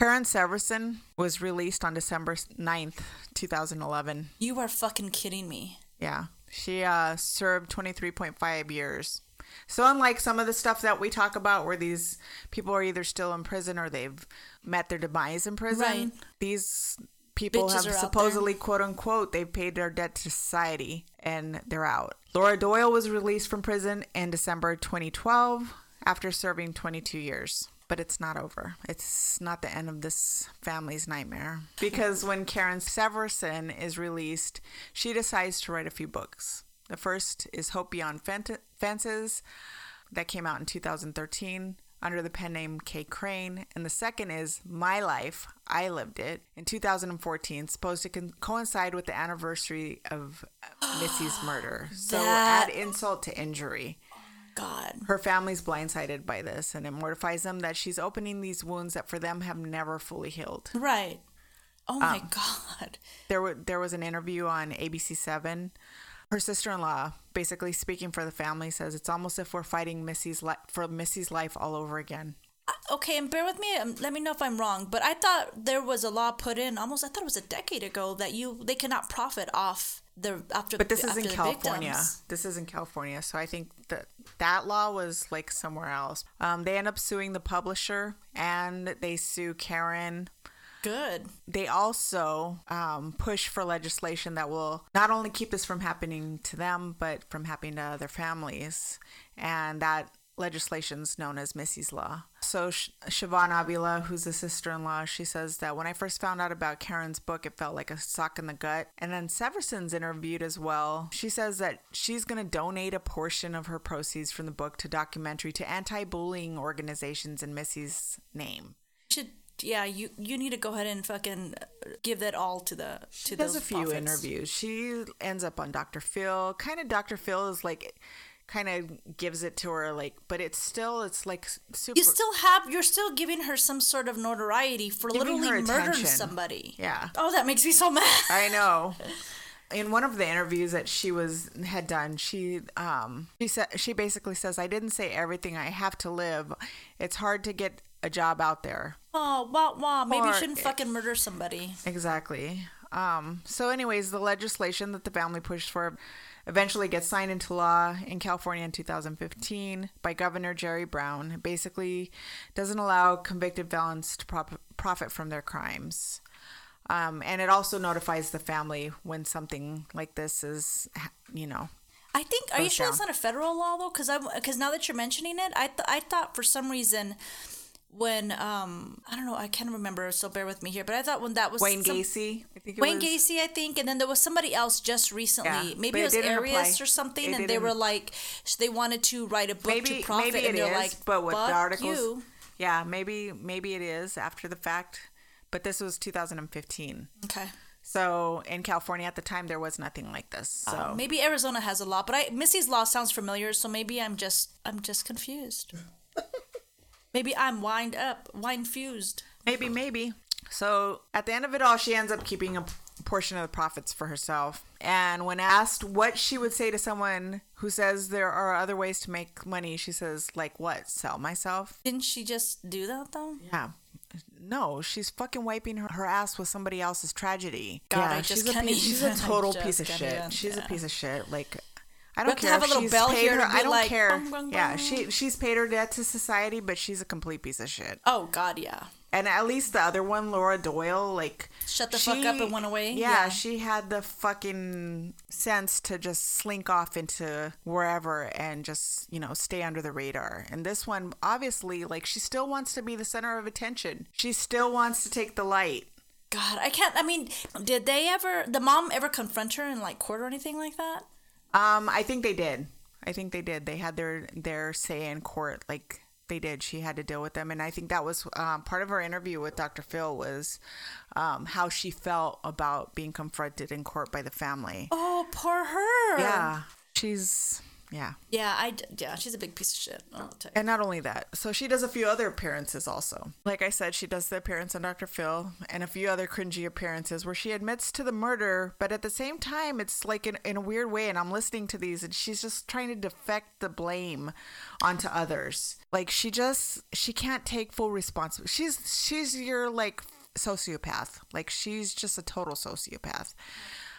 Karen Severson was released on December 9th, 2011. You are fucking kidding me. Yeah. She uh, served 23.5 years. So, unlike some of the stuff that we talk about where these people are either still in prison or they've met their demise in prison, Right. these people Bitches have supposedly, quote unquote, they've paid their debt to society and they're out. Laura Doyle was released from prison in December 2012 after serving 22 years. But it's not over. It's not the end of this family's nightmare. Because when Karen Severson is released, she decides to write a few books. The first is Hope Beyond Fent- Fences, that came out in 2013 under the pen name Kay Crane. And the second is My Life, I Lived It, in 2014, supposed to con- coincide with the anniversary of Missy's murder. So That- add insult to injury. God. Her family's blindsided by this, and it mortifies them that she's opening these wounds that for them have never fully healed. Right. Oh my Um, God. There, were, there was an interview on ABC Seven. Her sister-in-law, basically speaking for the family, says it's almost if we're fighting Missy's li- for Missy's life all over again. Okay, and bear with me. Um, let me know if I'm wrong, but I thought there was a law put in almost. I thought it was a decade ago that you they cannot profit off the after. But this is in California. victims. This is in California, so I think that that law was like somewhere else. Um, they end up suing the publisher, and they sue Karen. Good. They also um, push for legislation that will not only keep this from happening to them, but from happening to other families, and that legislation's known as Missy's Law. So Sh- Siobhan Avila, who's a sister-in-law, she says that when I first found out about Karen's book, it felt like a sock in the gut. And then Severson's interviewed as well. She says that she's going to donate a portion of her proceeds from the book to documentary to anti-bullying organizations in Missy's name. Should yeah you you need to go ahead and fucking give that all to the to Does those a few profits. interviews. She ends up on Dr. Phil. Kind of Dr. Phil is like kind of gives it to her like but it's still it's like super You still have you're still giving her some sort of notoriety for literally murdering somebody. Yeah. Oh, that makes me so mad. I know. In one of the interviews that she was had done, she um she said she basically says I didn't say everything I have to live. It's hard to get a job out there. Oh, wah wah. Maybe you shouldn't fucking murder somebody. Exactly. Um, so, anyways, the legislation that the family pushed for eventually gets signed into law in California in 2015 by Governor Jerry Brown. It basically doesn't allow convicted felons to prop- profit from their crimes. Um, and it also notifies the family when something like this is, you know, I think. Are you sure down. it's not a federal law though? Because I because now that you're mentioning it, I th- I thought for some reason when um I don't know I can't remember so bear with me here, but I thought when that was Wayne some- Gacy. I think it Wayne was. Gacy, I think, and then there was somebody else just recently. Yeah, maybe but it it was didn't Arias apply. or something, It and they didn't- were like, they wanted to write a book maybe to profit, maybe it and they're is, like, but what Fuck the articles you. yeah maybe maybe it is after the fact but this was 2015 Okay. so in california at the time there was nothing like this so Uh, maybe Arizona has a law, but I Missy's law sounds familiar, so maybe I'm just I'm just confused. maybe I'm wind up, wine fused. maybe maybe So at the end of it all, she ends up keeping a portion of the profits for herself. And when asked what she would say to someone who says there are other ways to make money, she says, like what? Sell myself? Didn't she just do that though? Yeah. No, she's fucking wiping her, her ass with somebody else's tragedy. God, yeah, I just she's a piece, she's a total piece of shit. even. She's a piece of shit. Like I don't care have if a little she's bell paid here her. I don't like, care. bung, bung, Yeah, she she's paid her debt to society, but she's a complete piece of shit. Oh God, yeah. And at least the other one, Laura Doyle, like Shut the fuck up and went away? Yeah, Yeah. she had the fucking sense to just slink off into wherever and just you know stay under the radar. And this one, obviously, like she still wants to be the center of attention. She still wants to take the light. God, I can't. I mean, did they ever? The mom ever confront her in like court or anything like that? Um, I think they did. I think they did. They had their their say in court. Like they did. She had to deal with them, and I think that was um, part of her interview with Dr. Phil was um, how she felt about being confronted in court by the family. Oh, poor her. Yeah, she's yeah, Yeah, I Yeah, she's a big piece of shit. I'll tell you. and not only that, so she does a few other appearances also. Like I said, she does the appearance on Dr. Phil and a few other cringy appearances where she admits to the murder, but at the same time, it's like in, in a weird way. And I'm listening to these, and she's just trying to defect the blame onto others. Like she just she can't take full responsibility. She's she's your like sociopath. Like she's just a total sociopath.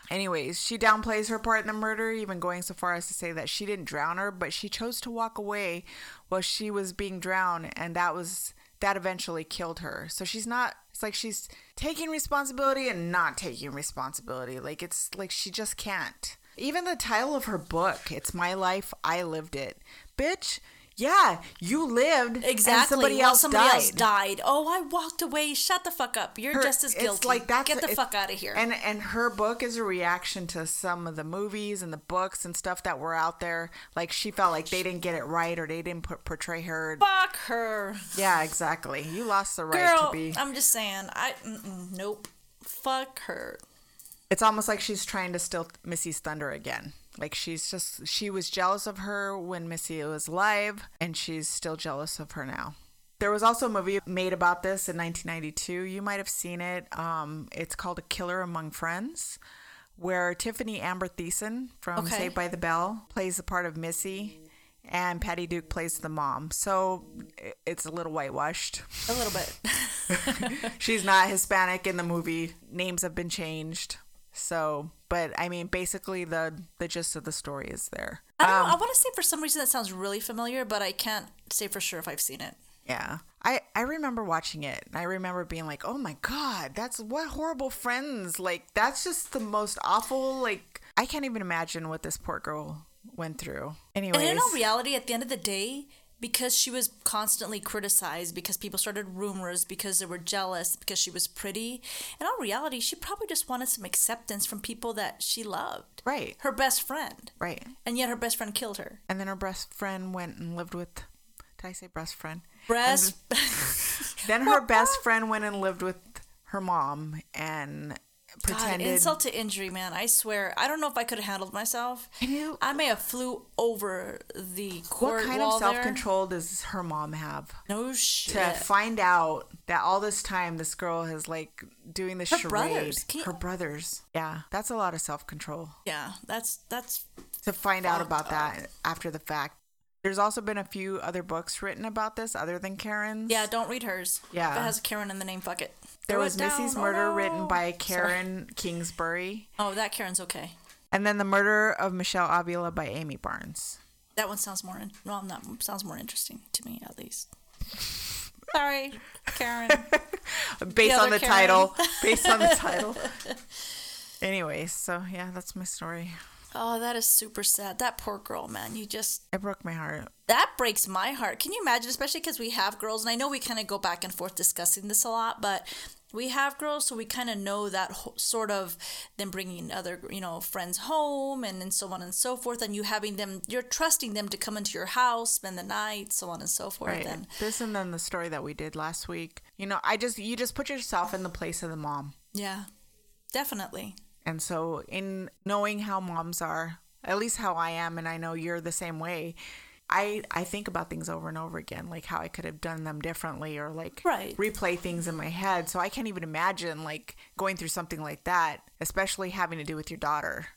Anyways, she downplays her part in the murder, even going so far as to say that she didn't drown her, but she chose to walk away while she was being drowned, and that was that eventually killed her. So she's not. It's like she's taking responsibility and not taking responsibility. Like it's like she just can't. Even the title of her book, "It's My Life, I Lived It," bitch. Yeah, you lived. Exactly. And somebody while else somebody died. else died. Oh, I walked away. Shut the fuck up. You're her- just as it's guilty. Like that's Get the fuck out of here. And and her book is a reaction to some of the movies and the books and stuff that were out there. Like she felt like they didn't get it right or they didn't put, portray her. fuck her. Yeah, exactly. You lost the right Girl, to be. I'm just saying. I nope. Fuck her. It's almost like she's trying to steal Missy's thunder again. Like she's just she was jealous of her when Missy was alive, and she's still jealous of her now. There was also a movie made about this in 1992. You might have seen it. Um, it's called A Killer Among Friends, where Tiffany Amber Thiessen from Okay. Saved by the Bell plays the part of Missy, and Patty Duke plays the mom. So it's a little whitewashed. A little bit. She's not Hispanic in the movie. Names have been changed. So, but I mean, basically the the gist of the story is there. I don't Um. I want to say for some reason that sounds really familiar, but I can't say for sure if I've seen it. Yeah. I, I remember watching it and I remember being like, oh my God, that's what horrible friends. Like, that's just the most awful. Like, I can't even imagine what this poor girl went through. Anyways. And in all reality, at the end of the day, because she was constantly criticized, because people started rumors, because they were jealous, because she was pretty, in all reality, she probably just wanted some acceptance from people that she loved. right. Her best friend. Right. And yet her best friend killed her. And then her best friend went and lived with, did I say best friend? Breast. Then her best friend went and lived with her mom and God, insult to injury, man. I swear. I don't know if I could have handled myself. I knew- I may have flew over the court what kind of self control does her mom have? No shit. To find out that all this time this girl is like doing the Her charade. brothers. You- Her brothers. Yeah, that's a lot of self control. yeah, that's that's To find out about that after the fact. There's also been a few other books written about this other than Karen's. yeah. Don't read hers. Yeah. if it has a Karen in the name. Fuck it. There was down. Missy's Oh, Murder no. written by Sorry. Karen Kingsbury. Oh, that Karen's okay. And then The Murder of Michelle Avila by Amy Barnes. That one sounds more. In- well, not sounds more interesting to me at least. Sorry, Karen. based other on the Karen. title. Based on the title. Anyways, so yeah, that's my story. oh, that is super sad. That poor girl, man. You just It broke my heart. that breaks my heart. Can you imagine, especially because we have girls, and I know we kind of go back and forth discussing this a lot, but we have girls, so we kind of know that ho- sort of them bringing other, you know, friends home and, and so on and so forth, and you having them, you're trusting them to come into your house, spend the night, so on and so forth. Right. And This and then the story that we did last week. You know, I just you just put yourself in the place of the mom. yeah, definitely. And so in knowing how moms are, at least how I am and I know you're the same way, I I think about things over and over again, like how I could have done them differently or like Right. replay things in my head. So I can't even imagine like going through something like that, especially having to do with your daughter.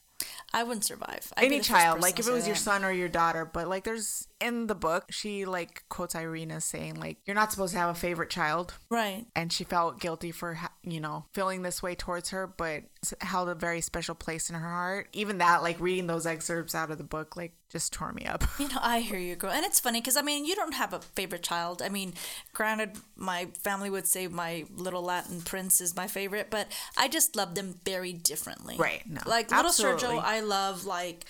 I wouldn't survive. I'd Any child, like if it was your son or your daughter, but like there's in the book, she like quotes Irene saying like you're not supposed to have a favorite child, Right. and she felt guilty for you know feeling this way towards her, but held a very special place in her heart. Even that, like reading those excerpts out of the book, like just tore me up. You know, I hear you, girl. And it's funny because, I mean, you don't have a favorite child. I mean, granted, my family would say my little Latin prince is my favorite, but I just love them very differently. Right, no, like little absolutely. Sergio, I love, like,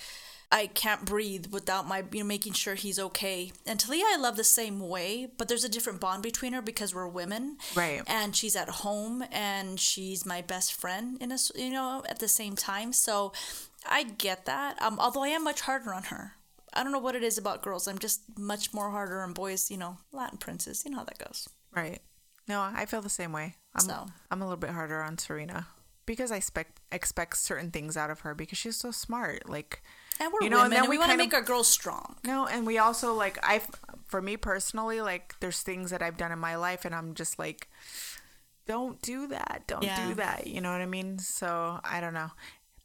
I can't breathe without my, you know, making sure he's okay. And Talia, I love the same way, but there's a different bond between her because we're women. Right. And she's at home and she's my best friend in a, you know, at the same time. So I get that. Um, although I am much harder on her. I don't know what it is about girls. I'm just much more harder on boys, you know, Latin princes. You know how that goes. Right. No, I feel the same way. I'm So. I'm a little bit harder on Serena because I expect expect certain things out of her because she's so smart. Like And we're You know, and women then and we, we want to make our girls strong. no, and we also like I for me personally like there's things that I've done in my life and I'm just like don't do that. Don't Yeah. do that. You know what I mean? So, I don't know.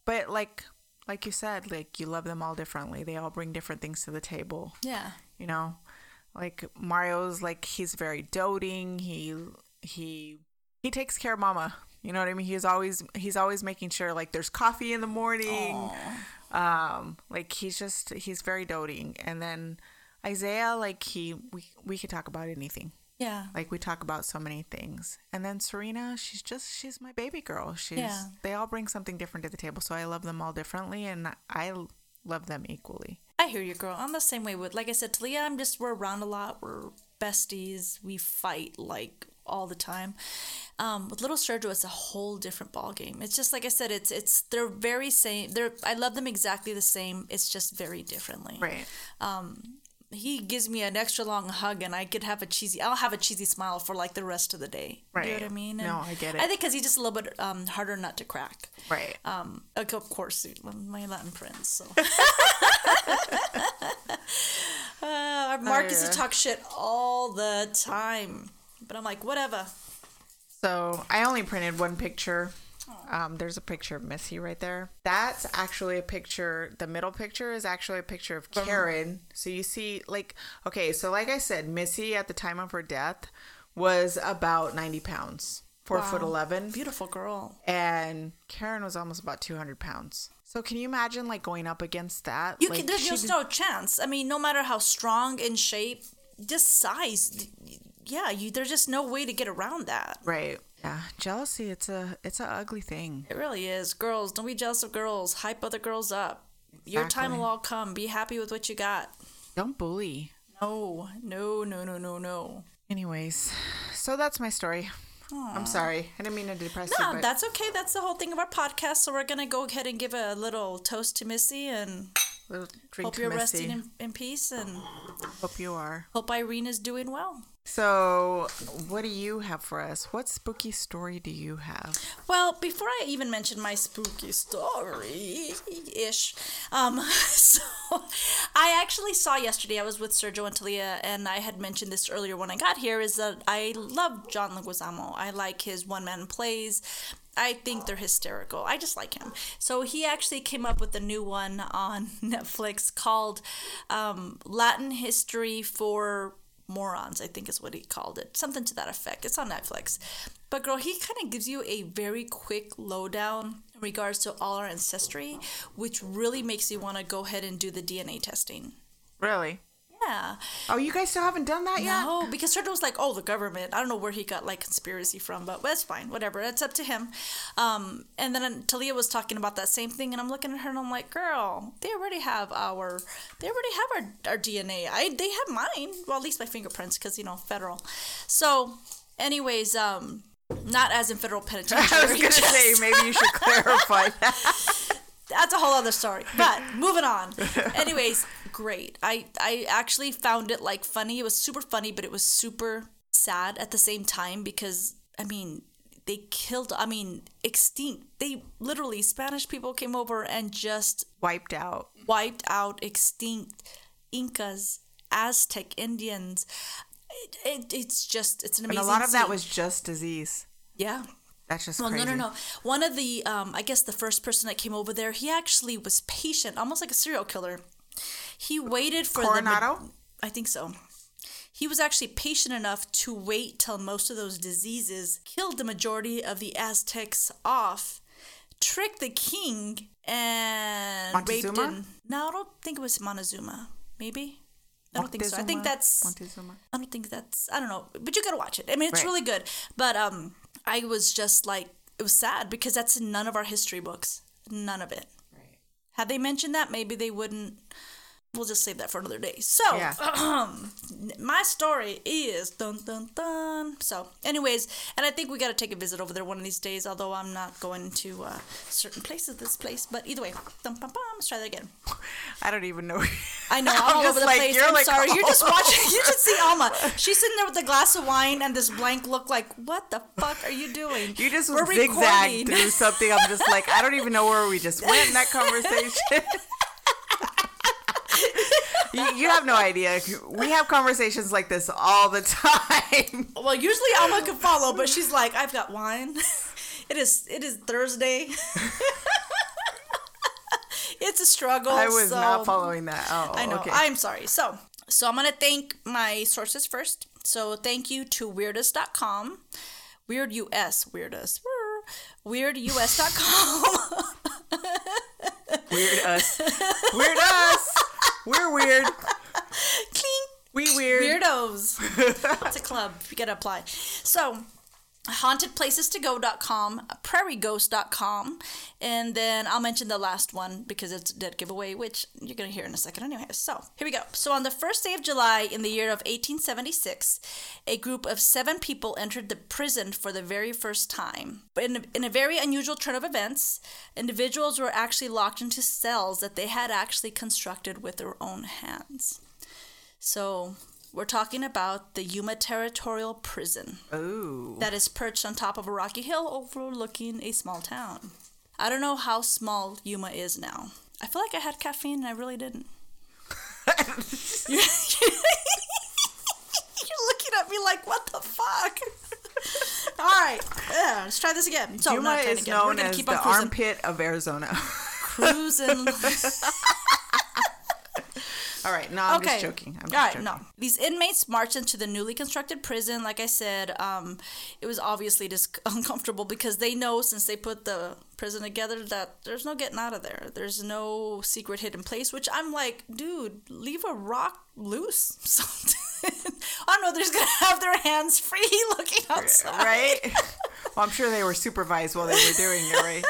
But like like you said, like you love them all differently. They all bring different things to the table. Yeah. you know like mario's like he's very doting he he he takes care of mama you know what i mean he's always he's always making sure like there's coffee in the morning um like he's just he's very doting and then isaiah like he we, we could talk about anything Yeah. like we talk about so many things and then serena she's just she's my baby girl she's Yeah. they all bring something different to the table so i love them all differently and i love them equally I hear you, girl. I'm the same way with, like I said, Talia, I'm just, we're around a lot. We're besties. We fight like all the time. Um, with little Sergio, it's a whole different ball game. It's just like I said, it's it's they're very same. They're I love them exactly the same. It's just very differently. right He gives me an extra long hug, and I could have a cheesy. I'll have a cheesy smile for like the rest of the day. Right. You know what I mean? No, I get it. I think because he's just a little bit um, harder nut to crack. right Um, like, of course, my Latin prince. So. uh, Mark used to yeah. talk shit all the time, but I'm like, whatever. So I only printed one picture. Um, there's a picture of Missy right there. That's actually a picture. The middle picture is actually a picture of Karen. So you see, like, okay, so like I said, Missy at the time of her death was about 90 pounds, four foot 11, Beautiful girl. and Karen was almost about 200 pounds. So can you imagine like going up against that? You like, can. There's she just did- no chance. I mean, no matter how strong in shape, just size. Yeah, you. There's just no way to get around that. right. Yeah, jealousy. It's a it's a ugly thing. It really is. Girls, don't be jealous of girls. Hype other girls up. Your time will all come. Be happy with what you got. Don't bully. No, no, no, no, no, no. Anyways, so that's my story. I'm sorry. I didn't mean to depress you, No, that's okay. That's the whole thing of our podcast. So we're gonna go ahead and give a little toast to Missy and hope to you're Missy. resting in, in peace and Hope you are. hope Irene is doing well. So, what do you have for us? What spooky story do you have? Well, before I even mention my spooky story ish, um, so I actually saw yesterday. I was with Sergio and Talia, and I had mentioned this earlier when I got here. Is that I love John Leguizamo. I like his one man plays. I think they're hysterical. I just like him. So he actually came up with a new one on Netflix called um, Latin History for morons, I think is what he called it. Something to that effect. It's on Netflix. But girl, he kind of gives you a very quick lowdown in regards to all our ancestry, which really makes you want to go ahead and do the DNA testing. Really? Yeah. Oh, you guys still haven't done that yet? No, because Sergio was like, "Oh, the government." I don't know where he got like conspiracy from, but that's fine. Whatever, it's up to him. Um, and then Talia was talking about that same thing, and I'm looking at her and I'm like, "Girl, they already have our, they already have our, our DNA. I they have mine. Well, at least my fingerprints, because you know, federal. So, anyways, um, not as in federal penitentiary. I was gonna just- say maybe you should clarify that. that's a whole other story. But moving on. Anyways, great. I I actually found it like funny. It was super funny, but it was super sad at the same time because I mean they killed. I mean extinct. They literally Spanish people came over and just Wiped out. wiped out extinct Incas Aztec Indians. It, it, it's just it's an amazing. And a lot of that was just disease. yeah. That's just Well, crazy. no, no, no. One of the, um, I guess the first person that came over there, he actually was patient, almost like a serial killer. He waited for Coronado? the. I think so. He was actually patient enough to wait till most of those diseases killed the majority of the Aztecs off, tricked the king, and raped Montezuma? No, I don't think it was Montezuma. Maybe. I don't think so. I think that's. Montezuma. I don't think that's I don't know, but you gotta watch it. I mean, it's Right. really good. But um, I was just like, it was sad because that's in none of our history books. None of it. Right. Had they mentioned that, maybe they wouldn't. We'll just save that for another day. So, Yeah. my story is dun dun dun. So, anyways, and I think we got to take a visit over there one of these days. Although I'm not going to uh, certain places this place, but either way, dum bum bum. Let's try that again. I don't even know. I know, I'm all over the like, place. you're I'm like, sorry. You're just oh. watching. You should see Alma. She's sitting there with a glass of wine and this blank look like, what the fuck are you doing? You just We're zigzagged recording. through something. I'm just like, I don't even know where we just went in that conversation. You, you have no idea. We have conversations like this all the time. Well, usually Alma can follow, but she's like, I've got wine. It is it is Thursday. it's a struggle. I was so- not following that. Oh, I know. Okay. I'm sorry. So, so I'm gonna thank my sources first. So, thank you to Weirdest.com, Weird US, Weirdest, WeirdUS.com. weird us. Weird us. We're weird. Clink. We weird. Weirdos. it's a club. You gotta apply. So, hauntedplacestogo.com, prairieghost.com, and then I'll mention the last one because it's a dead giveaway, which you're going to hear in a second anyway. So, here we go. So, on the first day of July in the year of 1876, a group of seven people entered the prison for the very first time. In in a very unusual turn of events, individuals were actually locked into cells that they had actually constructed with their own hands. So, we're talking about the Yuma Territorial Prison Ooh. that is perched on top of a rocky hill overlooking a small town. I don't know how small Yuma is now. I feel like I had caffeine and I really didn't. You're looking at me like, what the fuck? All right, yeah, let's try this again. So, Yuma not is again. We're known gonna as keep the on cruising. armpit of Arizona. cruising. All right. No, I'm just joking. I'm just All right, joking. no. These inmates marched into the newly constructed prison. Like I said, um, it was obviously just uncomfortable because they know since they put the prison together that there's no getting out of there. There's no secret hidden place, which I'm like, dude, leave a rock loose. Something. I don't know. They're just gonna have their hands free looking outside. Right? well, I'm sure they were supervised while they were doing it, right?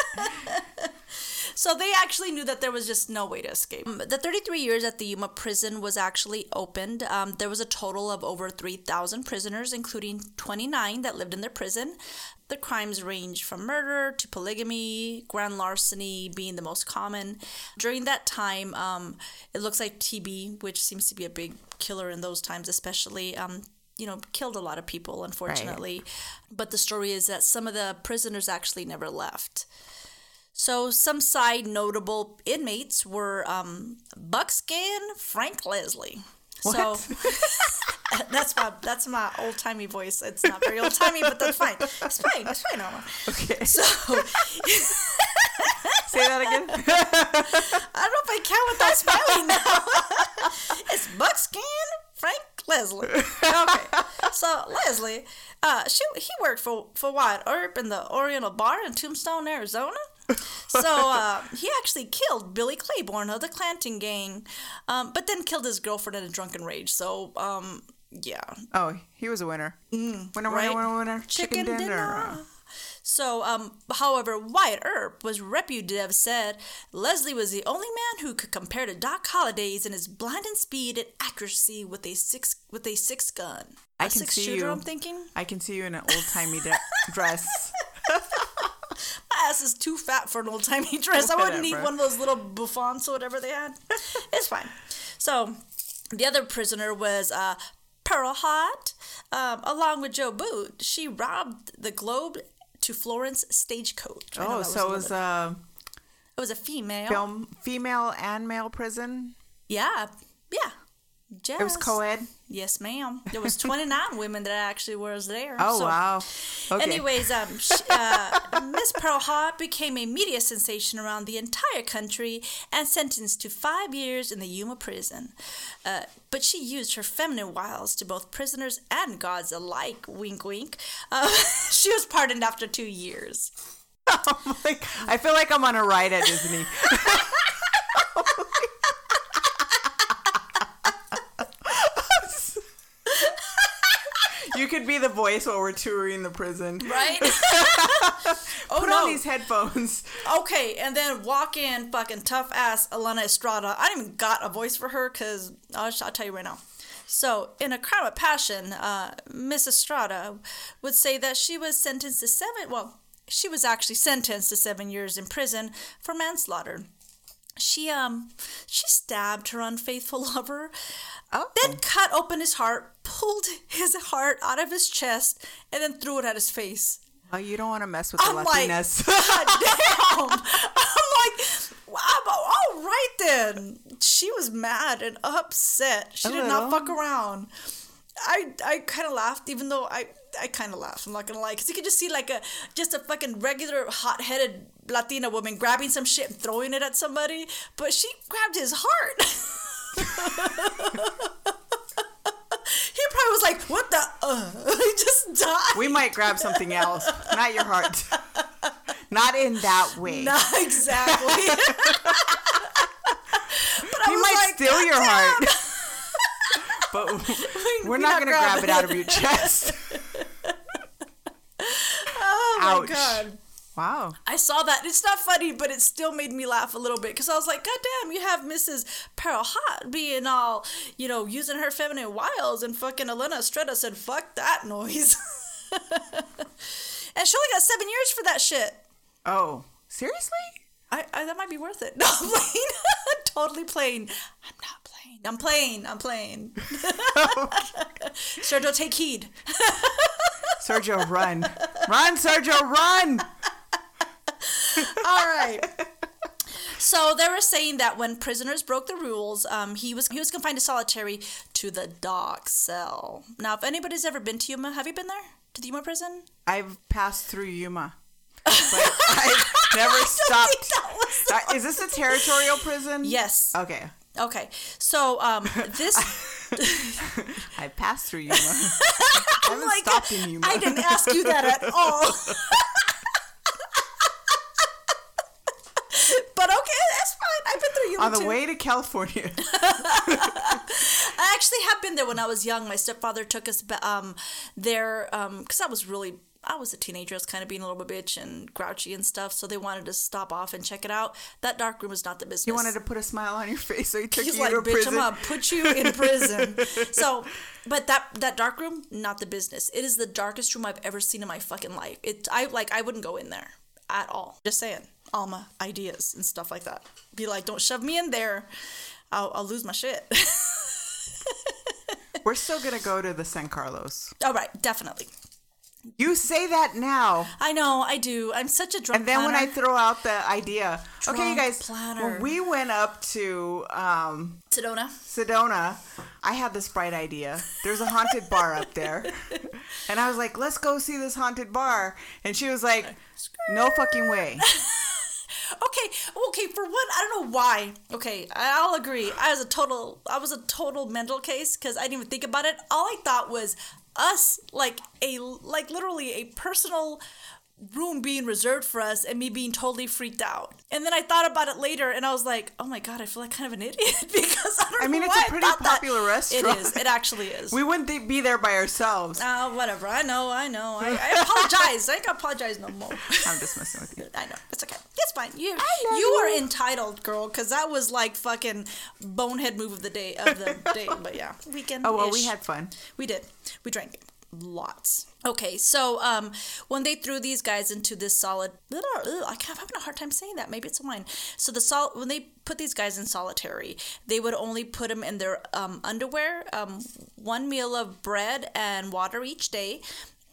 So they actually knew that there was just no way to escape. Um, The 33 years at the Yuma prison was actually opened. Um, there was a total of over 3,000 prisoners, including 29 that lived in their prison. The crimes ranged from murder to polygamy, grand larceny being the most common. During that time, um, it looks like TB, which seems to be a big killer in those times, especially. Um, you know, killed a lot of people, unfortunately. But the story is that some of the prisoners actually never left. So some side notable inmates were um, Buckskin Frank Leslie. So that's my that's my old timey voice. It's not very old timey, but that's fine. It's fine. It's fine, Norma. Okay. So Say that again. I don't know if I can without smiling now. it's Buckskin Frank Leslie. Okay. So Leslie, uh, she he worked for for Wyatt Earp in the Oriental Bar in Tombstone, Arizona. So uh, he actually killed Billy Claiborne of the Clanton gang, um, but then killed his girlfriend in a drunken rage. So um, yeah, Oh, he was a winner. winner, winner, right? winner, winner. Chicken, dinner. So, um, however, Wyatt Earp was reputed to have said Leslie was the only man who could compare to Doc Holliday's in his blinding speed and accuracy with a six with a six gun. A I can six see shooter. you. I'm thinking. I can see you in an old timey de- dress. Ass is too fat for an old timey dress. I wouldn't need one of those little bouffants or whatever they had. it's fine. So, the other prisoner was uh, Pearl Hart, um, along with Joe Boot. She robbed the Globe to Florence Stagecoach. Oh, so a it was a it was a female. film, female and male prison. Yeah, yeah. Yes. It was co-ed. Yes, ma'am. There was 29 women that actually was there. Oh So- wow. Okay. Anyways, um, uh, Miss Pearl Hart became a media sensation around the entire country and sentenced to five years in the Yuma prison. Uh, but she used her feminine wiles to both prisoners and gods alike. Wink, wink. Uh, she was pardoned after two years. I'm like, I feel like I'm on a ride at Disney. You could be the voice while we're touring the prison. Right? oh Put no. on these headphones. Okay, and then walk in fucking tough ass Elena Estrada. I didn't even got a voice for her because I'll, I'll tell you right now. So, in A Crime of Passion, uh, Miss Estrada would say that she was sentenced to seven, well, she was actually sentenced to seven years in prison for manslaughter. She, um, she stabbed her unfaithful lover, Oh. then cut open his heart, pulled his heart out of his chest, and then threw it at his face. Oh, you don't want to mess with the I'm like, Latinas. God damn. I'm like, wow, all right then. She was mad and upset. She did not fuck around. I I kind of laughed, even though I I kind of laughed. I'm not gonna lie, because you could just see like a just a fucking regular hot-headed Latina woman grabbing some shit and throwing it at somebody, but she grabbed his heart. he probably was like, "What the?" Uh, he just died. we might grab something else, not your heart. Not in that way. Not exactly. but he might like, steal "God your damn." heart. but we're We're not not going to grab it grabbing out of your chest. Oh my Ouch. god. Wow. I saw that. It's not funny, but it still made me laugh a little bit because I was like, God damn, you have Mrs. Pearl Hart being all, you know, using her feminine wiles, and fucking Elena Estrada said, fuck that noise. and she only got seven years for that shit. Oh, seriously? I, I that might be worth it. No, I'm playing. totally playing. I'm not playing. I'm playing. I'm playing. Sergio, take heed. Sergio, run. Run, Sergio, run. All right. So they were saying that when prisoners broke the rules, um, he was he was confined to solitary to the dark cell. Now, if anybody's ever been to Yuma, have you been there to the Yuma prison? I've passed through Yuma, but I've never stopped. Uh, Is this a territorial prison? Yes. Okay. Okay. So um, this I passed through Yuma. I haven't like stopped in Yuma. I didn't ask you that at all. but okay, that's fine. On the too. way to California. I actually have been there when I was young. My stepfather took us um, there because I was really I was a teenager. I was kind of being a little bit bitch and grouchy and stuff. So they wanted to stop off and check it out. That dark room was not the business. He wanted to put a smile on your face, so he took He's you like, to bitch, prison. I'm gonna put you in prison. so, but that that dark room, not the business. It is the darkest room I've ever seen in my fucking life. It, I like, I wouldn't go in there at all. Just saying, all my ideas and stuff like that. Be like, don't shove me in there. I'll, I'll lose my shit. We're still gonna go to the San Carlos. all right, definitely. You say that now, I know, I do. I'm such a drunk. and then when I throw out the idea, okay, you Drunk guys, planner. when we went up to um, Sedona. Sedona, I had this bright idea. There's a haunted bar up there. And I was like, let's go see this haunted bar. And she was like, no fucking way. Okay, okay. For one, I don't know why. Okay, I'll agree. I was a total, I was a total mental case because I didn't even think about it. All I thought was us, like a, like literally a personal room being reserved for us, and me being totally freaked out. And then I thought about it later, and I was like, oh my god, I feel like kind of an idiot because I don't I mean, it's why a I pretty thought that. popular restaurant. It is. It actually is. We wouldn't be there by ourselves. Uh, whatever. I know. I know. I, I apologize. I ain't gonna apologize no more. I'm just messing with you. I know. It's okay. It's fine. You love you you. are entitled, girl, because that was like fucking bonehead move of the day of the day. But yeah, weekend. Oh, well, we had fun. We did. We drank lots. Okay, so um, when they threw these guys into this solid, ugh, I am having a hard time saying that. Maybe it's a wine. So the sol when they put these guys in solitary, they would only put them in their um, underwear, um, one meal of bread and water each day.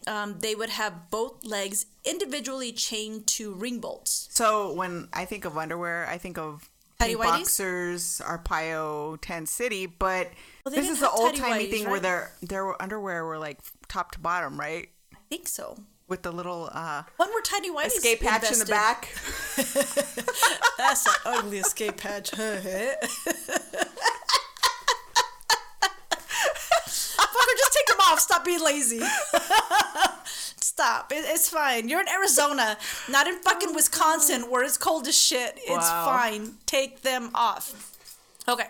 Um, they would have both legs individually chained to ring bolts. So when I think of underwear, I think of Tidy pink whities? boxers, Arpaio, Tent City, but Well, this is the old timey thing where their their underwear were like top to bottom, right? I think so. With the little uh, When were Tidy Whities escape hatch in the back. That's an ugly escape hatch. Fucker, just take them off. Stop being lazy. Stop. It, it's fine. You're in Arizona, not in fucking Wisconsin where it's cold as shit. It's Wow. fine. Take them off. Okay.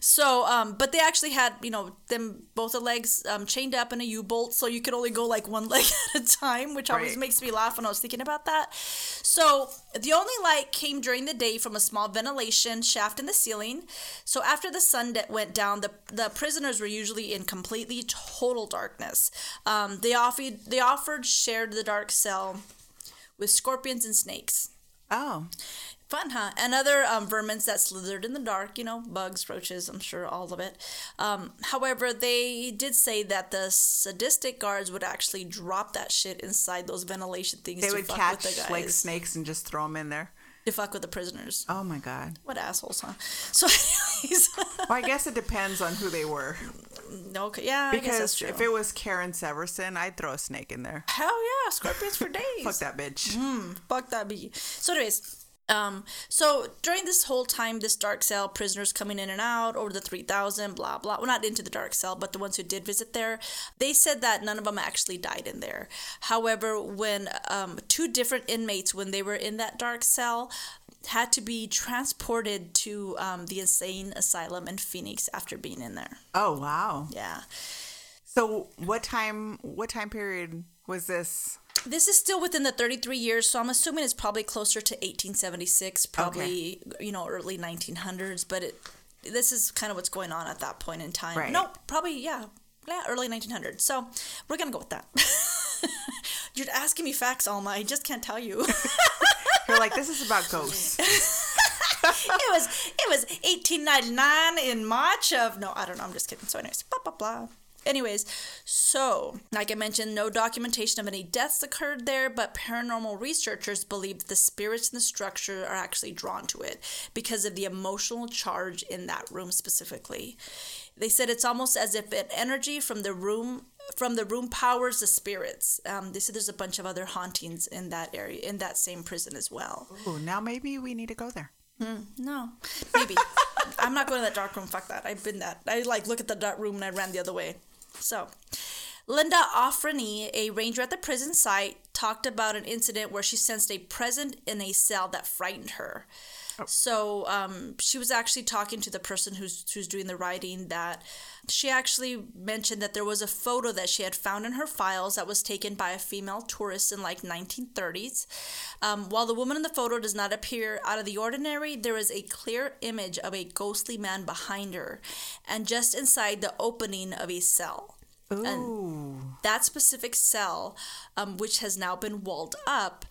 So, um, but they actually had, you know, them both the legs um, chained up in a U-bolt, so you could only go like one leg at a time, which always makes me laugh when I was thinking about that. So, the only light came during the day from a small ventilation shaft in the ceiling. So, after the sun went down, the the prisoners were usually in completely total darkness. Um, they offered they offered shared the dark cell with scorpions and snakes. Oh, Fun, huh? And other um, vermins that slithered in the dark, you know, bugs, roaches, I'm sure all of it. Um, however, they did say that the sadistic guards would actually drop that shit inside those ventilation things they would fuck catch with the like snakes and just throw them in there. to fuck with the prisoners. Oh my god. What assholes, huh? So, anyways, Well, I guess it depends on who they were. okay, yeah, I guess that's Because if it was Karen Severson, I'd throw a snake in there. Hell yeah, scorpions for days. Fuck that bitch. Fuck that bee. So, anyways, um, so during this whole time, this dark cell, prisoners coming in and out over the 3,000, blah, blah. Well, not into the dark cell, but the ones who did visit there, they said that none of them actually died in there. However, when um, two different inmates, when they were in that dark cell, had to be transported to um, the insane asylum in Phoenix after being in there. Oh wow. Yeah. So what time? What time period was this? This is still within the 33 years, so I'm assuming it's probably closer to 1876, probably you know early 1900s. But it this is kind of what's going on at that point in time. Right. No, probably yeah, yeah, early 1900s. So we're gonna go with that. You're asking me facts, Alma. I just can't tell you. You're like, this is about ghosts. it was it was 1899 in March of no, I don't know. I'm just kidding. So anyways, blah blah blah. Anyways, so like I mentioned, no documentation of any deaths occurred there, but paranormal researchers believe that the spirits in the structure are actually drawn to it because of the emotional charge in that room specifically. They said it's almost as if an energy from the room from the room powers the spirits. Um, they said there's a bunch of other hauntings in that area in that same prison as well. Ooh, now maybe we need to go there. No, maybe. I'm not going to that dark room. Fuck that. I've been that. I like look at the dark room and I ran the other way. So, Linda Offeney, a ranger at the prison site, talked about an incident where she sensed a present in a cell that frightened her. So um, she was actually talking to the person who's who's doing the writing that she actually mentioned that there was a photo that she had found in her files that was taken by a female tourist in like 1930s. Um, while the woman in the photo does not appear out of the ordinary, there is a clear image of a ghostly man behind her, and just inside the opening of a cell. Ooh. That specific cell, um, which has now been walled up,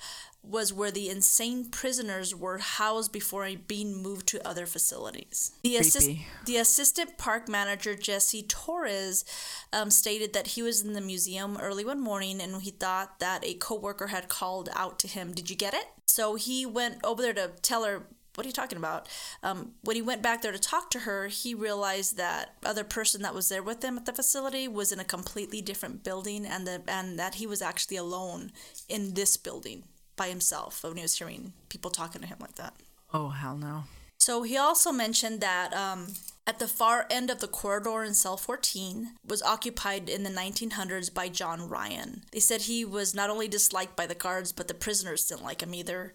was where the insane prisoners were housed before being moved to other facilities. The, assist- the assistant park manager, Jesse Torres, um, stated that he was in the museum early one morning and he thought that a coworker had called out to him, Did you get it? So he went over there to tell her, what are you talking about? Um, when he went back there to talk to her, he realized that other person that was there with him at the facility was in a completely different building, and the, and that he was actually alone in this building by himself when he was hearing people talking to him like that. Oh hell no. So he also mentioned that um, at the far end of the corridor in cell 14 was occupied in the 1900s by John Ryan. They said he was not only disliked by the guards, but the prisoners didn't like him either.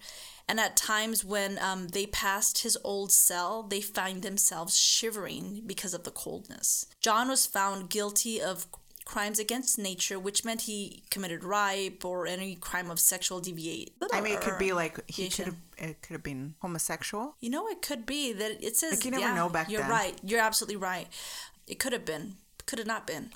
And at times when um, they passed his old cell, they find themselves shivering because of the coldness. John was found guilty of crimes against nature, which meant he committed rape or any crime of sexual deviate. I mean, it could be like he could have. It could have been homosexual. You know, it could be that it says. Like, you never yeah, know back You're then. right. You're absolutely right. It could have been. Could have not been.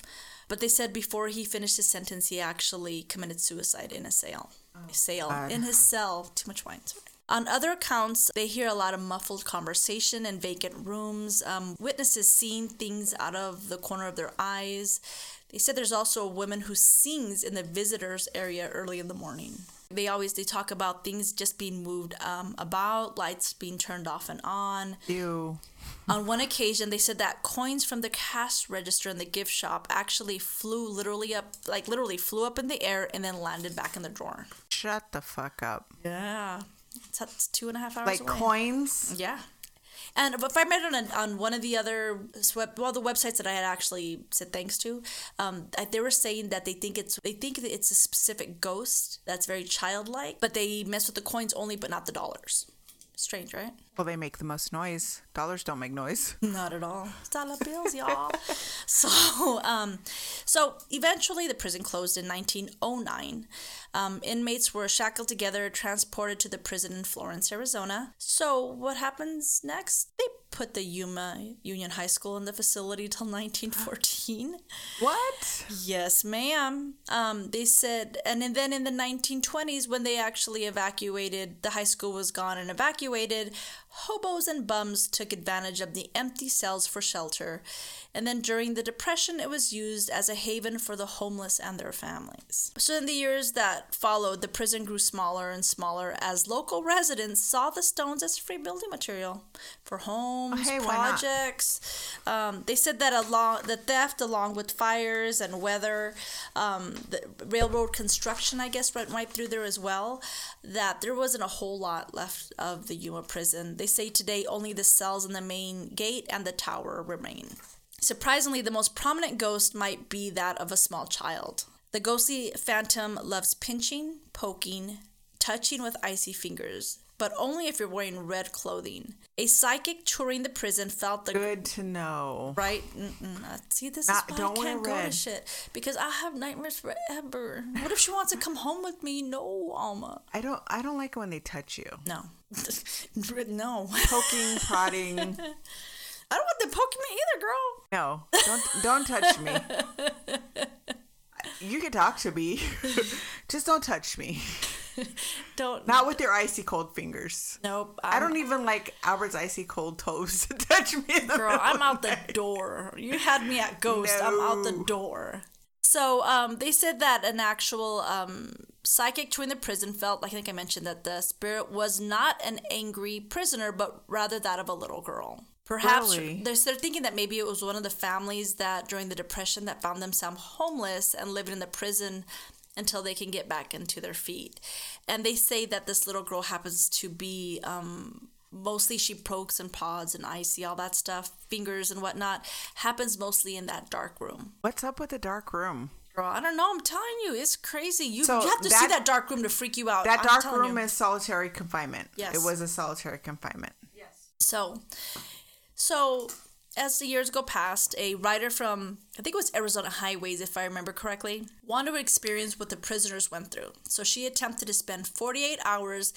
But they said before he finished his sentence, he actually committed suicide in a cell. a cell Oh, God. in his cell. Too much wine. Sorry. On other accounts, they hear a lot of muffled conversation in vacant rooms. Um, witnesses seeing things out of the corner of their eyes. They said there's also a woman who sings in the visitors area early in the morning. They always they talk about things just being moved um, about, lights being turned off and on. Ew. On one occasion, they said that coins from the cash register in the gift shop actually flew literally up, like literally flew up in the air and then landed back in the drawer. Shut the fuck up. Yeah, it's, that's two and a half hours Like away. coins? Yeah. And if I read on, on one of the other web, well, the websites that I had actually said thanks to, um, they were saying that they think it's they think it's a specific ghost that's very childlike, but they mess with the coins only, but not the dollars. Strange, right? Well, they make the most noise. Dollars don't make noise. Not at all. Dollar bills, y'all. so, um, so eventually the prison closed in 1909. Um, inmates were shackled together, transported to the prison in Florence, Arizona. So, what happens next? They put the Yuma Union High School in the facility till 1914. What? Yes, ma'am. Um, they said, and then in the 1920s, when they actually evacuated, the high school was gone and evacuated, hobos and bums took advantage of the empty cells for shelter. And then during the Depression, it was used as a haven for the homeless and their families. So, in the years that followed, the prison grew smaller and smaller as local residents saw the stones as free building material for homes, hey, why not? projects. Um, they said that along the theft, along with fires and weather, um, the railroad construction, I guess, went right through there as well. That there wasn't a whole lot left of the Yuma prison. They say today only the cells in the main gate and the tower remain. Surprisingly, the most prominent ghost might be that of a small child. The ghostly phantom loves pinching, poking, touching with icy fingers, but only if you're wearing red clothing. A psychic touring the prison felt the Good to know. right. Mm-mm. Uh, See, this Not- is why don't I wear can't go to red. shit because I have nightmares forever. What if she wants to come home with me? No, Alma. I don't I don't like it when they touch you. No, no. Poking, prodding. I don't want them poking me either, girl. No. Don't don't touch me. You can talk to me. Just don't touch me. Don't. Not with your icy cold fingers. Nope. I I'm- don't even like Albert's icy cold toes to touch me in the Girl, I'm out the door. You had me at ghost. I'm out the door. So um, they said that an actual um, psychic touring the prison felt, like I think I mentioned, that the spirit was not an angry prisoner, but rather that of a little girl. Perhaps Really? they're, they're thinking that maybe it was one of the families that during the depression that found themselves homeless and living in the prison until they can get back into their feet. And they say that this little girl happens to be um, mostly she pokes and pods and icy, all that stuff, fingers and whatnot, happens mostly in that dark room. What's up with the dark room? Girl, I don't know. I'm telling you, it's crazy. You, So you have to see that- that dark room to freak you out. That I'm dark room you. is solitary confinement. Yes. It was a solitary confinement. Yes. So, so as the years go past, a writer from I think it was Arizona Highways, if I remember correctly, wanted to experience what the prisoners went through. So she attempted to spend 48 hours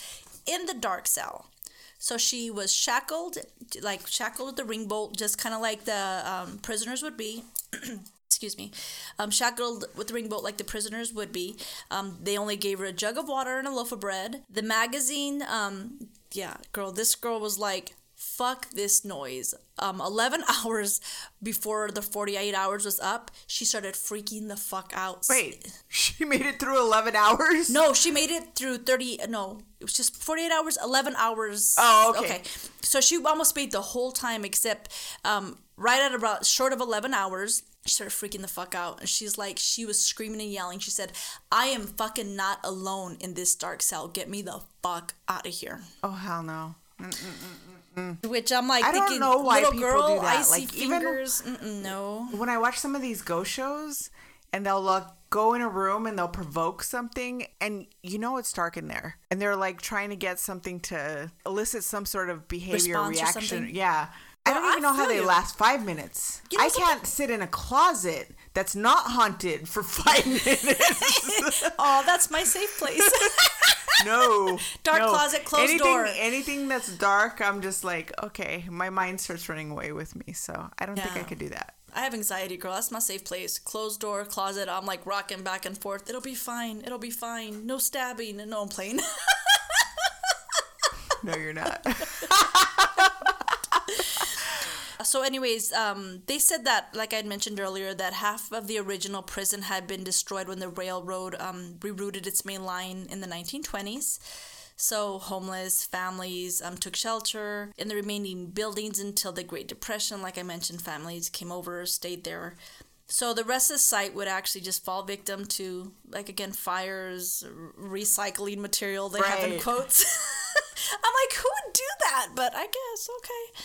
in the dark cell. So she was shackled, like shackled with the ring bolt, just kind of like the um, prisoners would be. excuse me, um, shackled with the ring bolt like the prisoners would be. Um, they only gave her a jug of water and a loaf of bread. The magazine, um, yeah, girl, this girl was like, fuck this noise. Um, 11 hours before the 48 hours was up, she started freaking the fuck out. Wait, she made it through 11 hours? No, she made it through 30. No, it was just 48 hours, 11 hours. Oh, okay. So she almost made the whole time, except um, right at about short of 11 hours. She started freaking the fuck out. And she's like, she was screaming and yelling. She said, I am fucking not alone in this dark cell. Get me the fuck out of here. Oh, hell no. Which I'm like, I don't thinking, know why little people girl, do that. icy Like, even- fingers. Mm-mm, no. When I watch some of these ghost shows and they'll like, go in a room and they'll provoke something and you know it's dark in there and they're like trying to get something to elicit some sort of behavior Response reaction. Yeah. I don't even know how they you. last five minutes. You know I can't sit in a closet that's not haunted for five minutes. Oh, that's my safe place. No. Dark no. closet, closed anything, door. Anything that's dark, I'm just like, okay, my mind starts running away with me. So I don't think I could do that. I have anxiety, girl. That's my safe place. Closed door, closet. I'm like rocking back and forth. It'll be fine. It'll be fine. No stabbing. No, I'm playing. No, you're not. so So, anyways, um, they said that, like I had mentioned earlier, that half of the original prison had been destroyed when the railroad um, rerouted its main line in the 1920s. So, homeless families um, took shelter in the remaining buildings until the Great Depression. Like I mentioned, families came over, stayed there. So the rest of the site would actually just fall victim to, like again, fires, recycling material. They have in quotes. I'm like, who would do that? But I guess okay,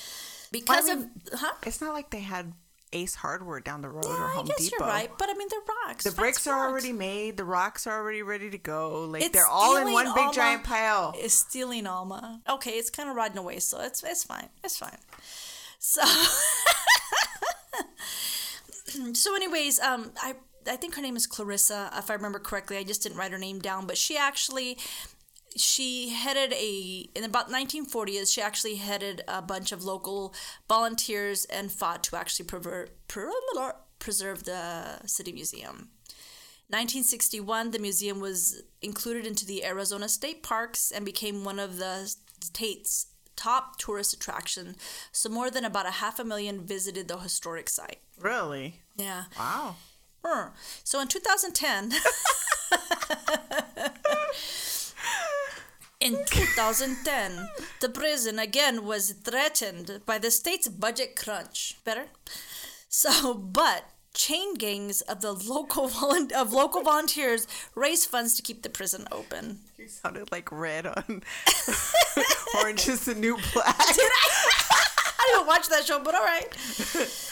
because mean, of huh? It's not like they had Ace Hardware down the road Yeah, or I Home guess Depot. you're right. But I mean, they're rocks. The bricks are rocks. already made. The rocks are already ready to go. Like It's they're all in one big Alma. giant pile. It's stealing Alma. Okay, it's kind of rotting away, so it's it's fine. It's fine. So, so anyways, um, I I think her name is Clarissa, if I remember correctly. I just didn't write her name down, but she actually she headed a in about 1940s she actually headed a bunch of local volunteers and fought to actually prever- per- preserve the city museum. 1961 the museum was included into the arizona state parks and became one of the state's top tourist attraction. So more than about a half a million visited the historic site. Really? yeah. Wow. So in 2010, in 2010, the prison again was threatened by the state's budget crunch. Better. So, but chain gangs of the local of local volunteers raised funds to keep the prison open. You sounded like red on Orange is the New Black. I didn't watch that show, but all right.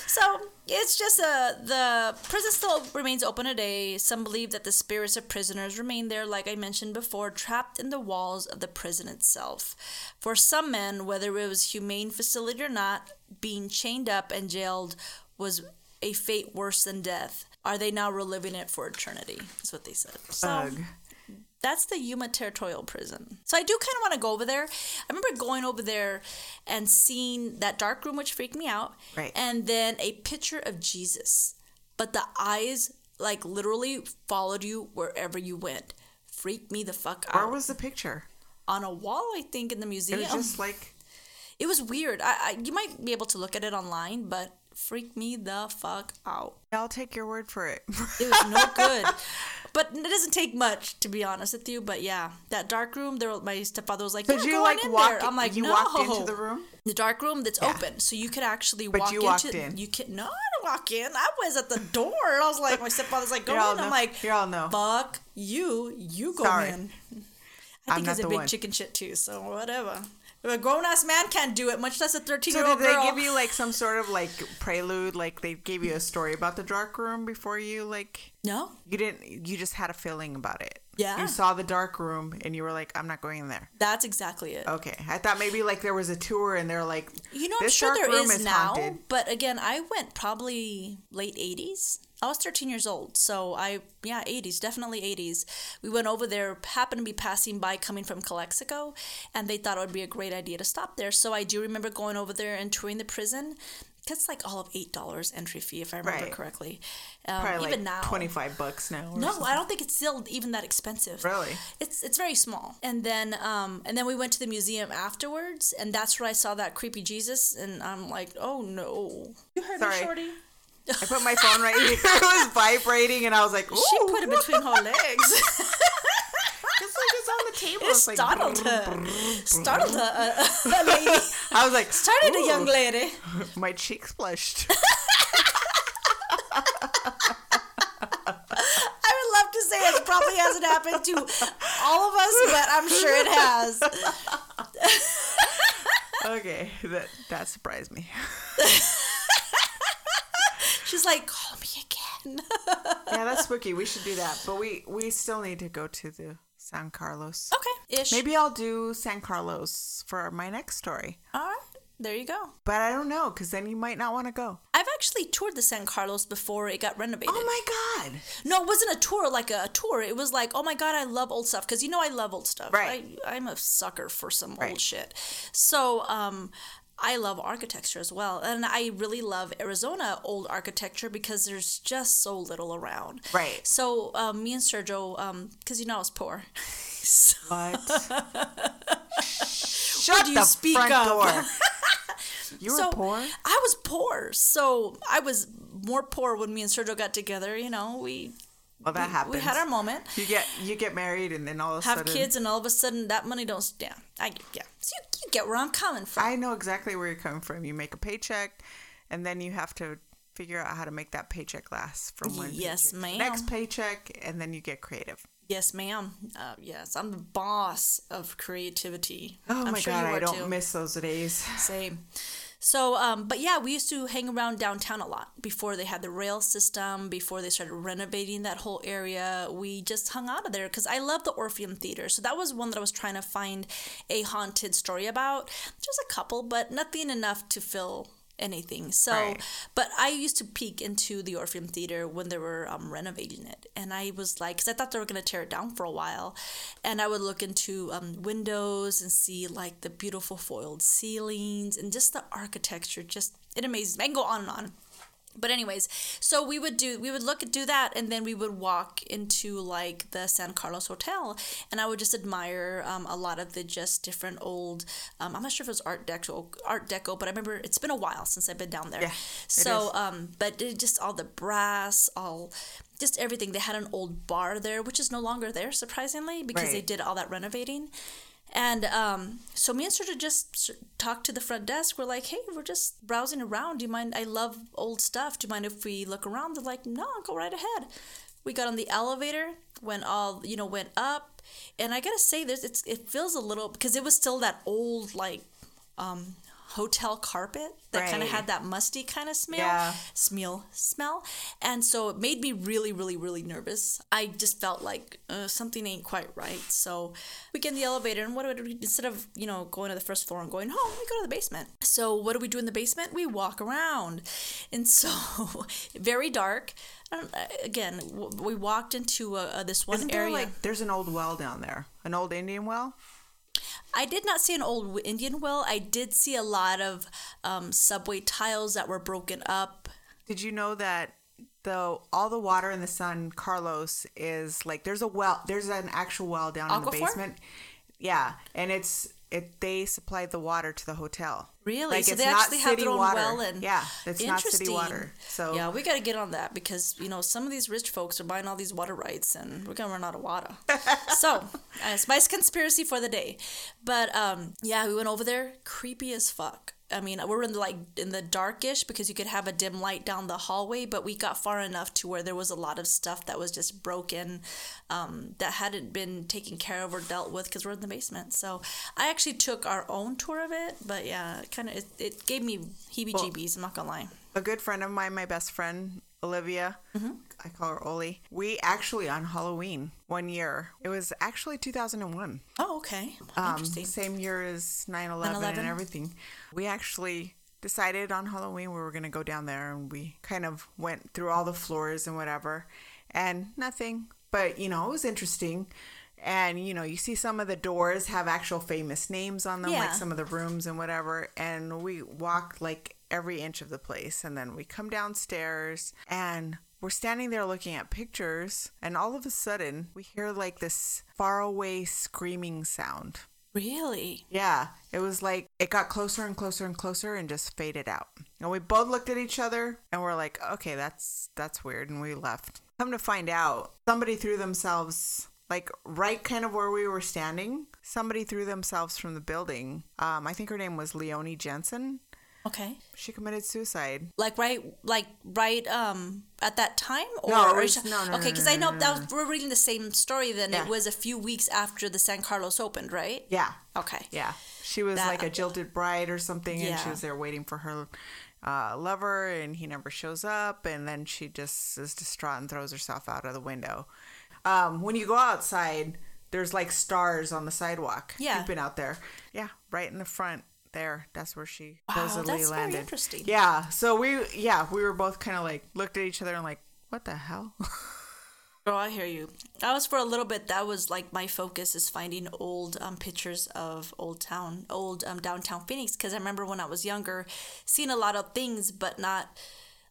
So it's just uh, the prison still remains open today. Some believe that the spirits of prisoners remain there, like I mentioned before, trapped in the walls of the prison itself. For some men, whether it was humane facility or not, being chained up and jailed was a fate worse than death. Are they now reliving it for eternity? That's what they said. So Ugh. That's the Yuma Territorial Prison. So I do kind of want to go over there. I remember going over there and seeing that dark room, which freaked me out. Right. And then a picture of Jesus, but the eyes like literally followed you wherever you went. Freaked me the fuck out. Where was the picture? On a wall, I think, in the museum. It was just like It was weird. I, I you might be able to look at it online, but freaked me the fuck out. I'll take your word for it. It was no good. But it doesn't take much, to be honest with you. But yeah, that dark room. There, my stepfather was like, Did "Yeah, you go like in walk? there." I'm like, you "No." walked into the room. The dark room that's open, so you could actually But walk you walked into. in. You can no, I didn't walk in. I was at the door. I was like, my stepfather's like, "Go You're in." I'm no- like, you're all no. Fuck you. You go Sorry. in. I think he's a big one. chicken shit too. So whatever. A grown ass man can't do it, much less a thirteen year old. So year did they girl. give you like some sort of like prelude? Like they gave you a story about the dark room before you like no. you didn't you just had a feeling about it. Yeah. You saw the dark room and you were like, I'm not going in there. That's exactly it. Okay. I thought maybe like there was a tour and they're like You know, I'm sure there room is, now, haunted. but again, I went probably late 80s. I was 13 years old, so I, yeah, 80s, definitely 80s. We went over there, happened to be passing by coming from Calexico, and they thought it would be a great idea to stop there. So I do remember going over there and touring the prison. It's like all of $8 entry fee, if I remember Right. correctly. Um, Probably even like now. twenty five bucks now. No, something. I don't think it's still even that expensive. Really? It's it's very small. And then um and then we went to the museum afterwards, and that's where I saw that creepy Jesus, and I'm like, oh no. You heard Sorry. me, Shorty? I put my phone right here. it was vibrating and I was like, Ooh. She put it between her legs. It's like it's on the table. it It's like startled brrr, her. brrr. Startled her, uh, a lady. I was like, Started a young lady. My cheeks flushed. I would love to say it probably hasn't happened to all of us, but I'm sure it has. okay, that that surprised me. She's like, call me again. Yeah, that's spooky. We should do that, but we we still need to go to the San Carlos. okay, ish. Maybe I'll do San Carlos for my next story, All right, there you go. but I don't know because then you might not want to go. I've actually toured the San Carlos before it got renovated. Oh my god! No, it wasn't a tour like a tour. It was like, oh my god, I love old stuff because you know I love old stuff. Right. I, I'm a sucker for some old shit. So, um, I love architecture as well, and I really love Arizona old architecture because there's just so little around. Right. So, um, me and Sergio, because you know I was poor. so, What? Shut do the you speak front of? door. You were so poor? I was poor. So I was more poor when me and Sergio got together. You know, we Well, that happens. we had our moment, You get you get married and then all of a have sudden kids, and all of a sudden that money don't stand. I yeah. So you, you get where I'm coming from. I know exactly where you're coming from. You make a paycheck, and then you have to figure out how to make that paycheck last from one Yes, paycheck ma'am. next paycheck, and then you get creative. yes, ma'am. Uh, yes, I'm the boss of creativity. Oh I'm my sure god, I don't too. miss those days. Same. So, um, but yeah, we used to hang around downtown a lot before they had the rail system, before they started renovating that whole area. We just hung out of there because I love the Orpheum Theater. So that was one that I was trying to find a haunted story about. There's a couple, but nothing enough to fill anything. So, Right. but I used to peek into the Orpheum Theater when they were um, renovating it, and I was like, because I thought they were gonna tear it down for a while, and I would look into um, windows and see like the beautiful foiled ceilings and just the architecture. Just it amazes me. I can go on and on. But anyways, so we would do we would look at do that and then we would walk into like the San Carlos Hotel and I would just admire um, a lot of the just different old um, I'm not sure if it was Art Deco Art Deco but I remember it's been a while since I've been down there. Yeah, so um but it just all the brass all just everything they had an old bar there which is no longer there surprisingly because they did all that renovating. And um, so me and Sergio just talked to the front desk. We're like, hey, we're just browsing around. Do you mind? I love old stuff. Do you mind if we look around? They're like, no, go right ahead. We got on the elevator, went all, you know, went up. And I gotta say, this it's it feels a little because it was still that old like um, hotel carpet that kind of had that musty kind of smell Yeah. smell smell. And so it made me really really really nervous. I just felt like uh, something ain't quite right. So we get in the elevator and what do we instead of you know going to the first floor and going home we go to the basement. So what do we do in the basement? We walk around. And so very dark. Um, again we walked into uh, uh, this one Isn't there area. like there's an old well down there, an old Indian well? I did not see an old Indian well. I did see a lot of um, subway tiles that were broken up. Did you know that the all the water in the San Carlos is like there's a well, there's an actual well down in the basement. Yeah, and it's it they supply the water to the hotel. Really? Like so it's they not actually have city their own water. well and yeah, it's not city water. So yeah, we got to get on that because you know some of these rich folks are buying all these water rights and we're gonna run out of water. so uh, it's my conspiracy for the day. But um, yeah, we went over there, creepy as fuck. I mean, we're in the, like in the darkish because you could have a dim light down the hallway, but we got far enough to where there was a lot of stuff that was just broken, um, that hadn't been taken care of or dealt with because we're in the basement. So I actually took our own tour of it, but yeah, kind of it, it gave me heebie-jeebies. I'm not gonna lie. a good friend of mine, my best friend Olivia, Mm-hmm. I call her Oli. We actually on Halloween one year. It was actually 2001. Oh, okay, um, interesting. same year as 9-11, 9/11. and everything we actually decided on halloween we were going to go down there and we kind of went through all the floors and whatever and nothing but you know it was interesting and you know you see some of the doors have actual famous names on them like some of the rooms and whatever and we walked like every inch of the place and then we come downstairs and we're standing there looking at pictures and all of a sudden we hear like this faraway screaming sound Really? yeah, it was like it got closer and closer and closer and just faded out. And we both looked at each other and we're like, "Okay, that's that's weird," and we left. Come to find out, somebody threw themselves like right kind of where we were standing. Somebody threw themselves from the building. Um, I think her name was Leonie Jensen. Okay. She committed suicide. Like right, like right, um, at that time, or No, or was- is- no, no, no, okay, because no, I know no, that was, we're reading the same story. Then Yeah. it was a few weeks after the San Carlos opened, right? Yeah, Okay. yeah. She was That- like a jilted bride or something, and she was there waiting for her uh, lover, and he never shows up, and then she just is distraught and throws herself out of the window. Um, when you go outside, there's like stars on the sidewalk. Yeah. You've been out there. Yeah, right in the front there. That's where she Wow, supposedly that's very landed. interesting. Yeah. So we, yeah, we were both kind of like looked at each other and like, what the hell? Oh, I hear you. That was for a little bit. That was like my focus is finding old um, pictures of old town, old um, downtown Phoenix. Because I remember when I was younger, seeing a lot of things, but not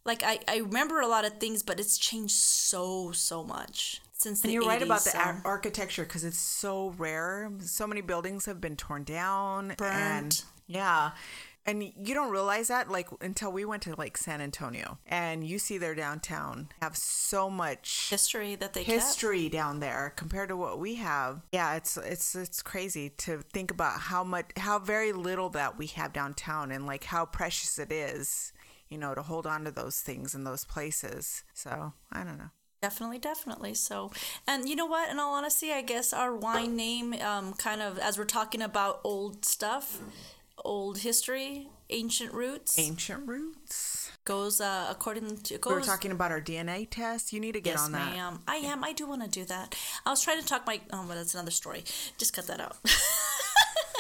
like I, I remember a lot of things, but it's changed so so much since the And you're right about 80s, the ar- architecture because it's so rare. So many buildings have been torn down. Burned. And yeah. And you don't realize that like until we went to like San Antonio and you see their downtown have so much history that they history kept. down there compared to what we have. Yeah, it's it's it's crazy to think about how much how very little that we have downtown and like how precious it is, you know, to hold on to those things in those places. So, I don't know. Definitely, definitely. So, and you know what? In all honesty, I guess our wine name, um, kind of as we're talking about old stuff, old history, ancient roots, Ancient roots. goes uh, according to goes. We were talking about our DNA test. You need to get Yes, on that. Yes, ma'am. I am. I do want to do that. I was trying to talk my. Oh, but that's another story. Just cut that out.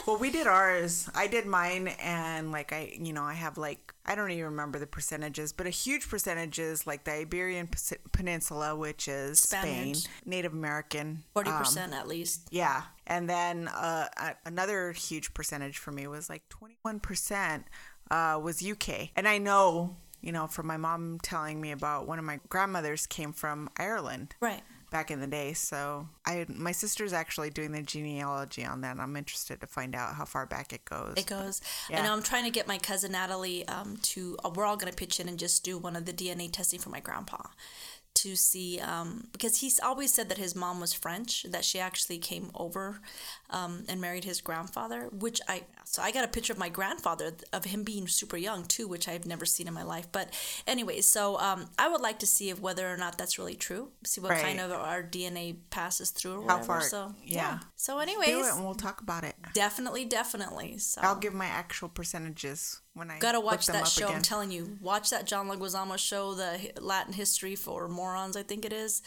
Well, we did ours. I did mine, and like I, you know, I have like I don't even remember the percentages, but a huge percentage is like the Iberian Peninsula, which is Spaniards. Spain, Native American, Forty um, percent at least. Yeah, and then uh, another huge percentage for me was like twenty one percent uh, was UK, and I know. You know, from my mom telling me about one of my grandmothers came from Ireland Right. Back in the day. So I, my sister's actually doing the genealogy on that. And I'm interested to find out how far back it goes. It goes. Yeah. I know I'm trying to get my cousin Natalie um, to. Uh, we're all gonna pitch in and just do one of the DNA testing for my grandpa to see um, because he's always said that his mom was French, that she actually came over um, and married his grandfather. Which I so I got a picture of my grandfather of him being super young too, which I've never seen in my life. But anyway, so um, I would like to see if whether or not that's really true. See what Right. kind of our DNA passes through or How whatever. far- so yeah. So anyways, Do it and we'll talk about it. definitely, definitely. So I'll give my actual percentages when I Gotta watch that show. Again. I'm telling you, watch that John Leguizamo show, the Latin history for morons. I think it is.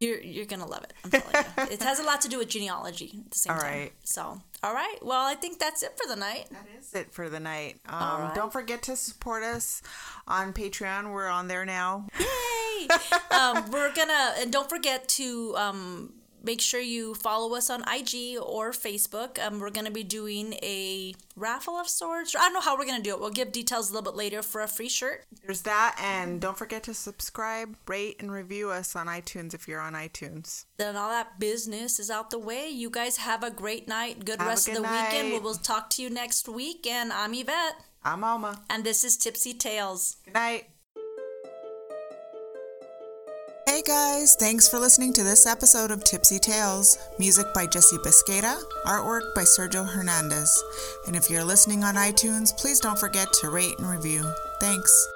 You're you're gonna love it. I'm telling you. It has a lot to do with genealogy at the same All time. right. So, all right. Well, I think that's it for the night. That is it for the night. Um, right. Don't forget to support us on Patreon. We're on there now. Yay! um, we're gonna and don't forget to um, make sure you follow us on IG or Facebook. Um, we're gonna be doing a raffle of sorts. I don't know how we're gonna do it. We'll give details a little bit later for a free shirt. There's that, and don't forget to subscribe, rate, and review us on iTunes if you're on iTunes. then all that business is out the way. You guys have a great night. Good Have rest of good the weekend. We will talk to you next week. And I'm Yvette. I'm Alma. And this is Tipsy Tales. Good night. Hey guys, thanks for listening to this episode of Tipsy Tales. Music by Jesse Biscata, artwork by Sergio Hernandez. And if you're listening on iTunes, please don't forget to rate and review. Thanks.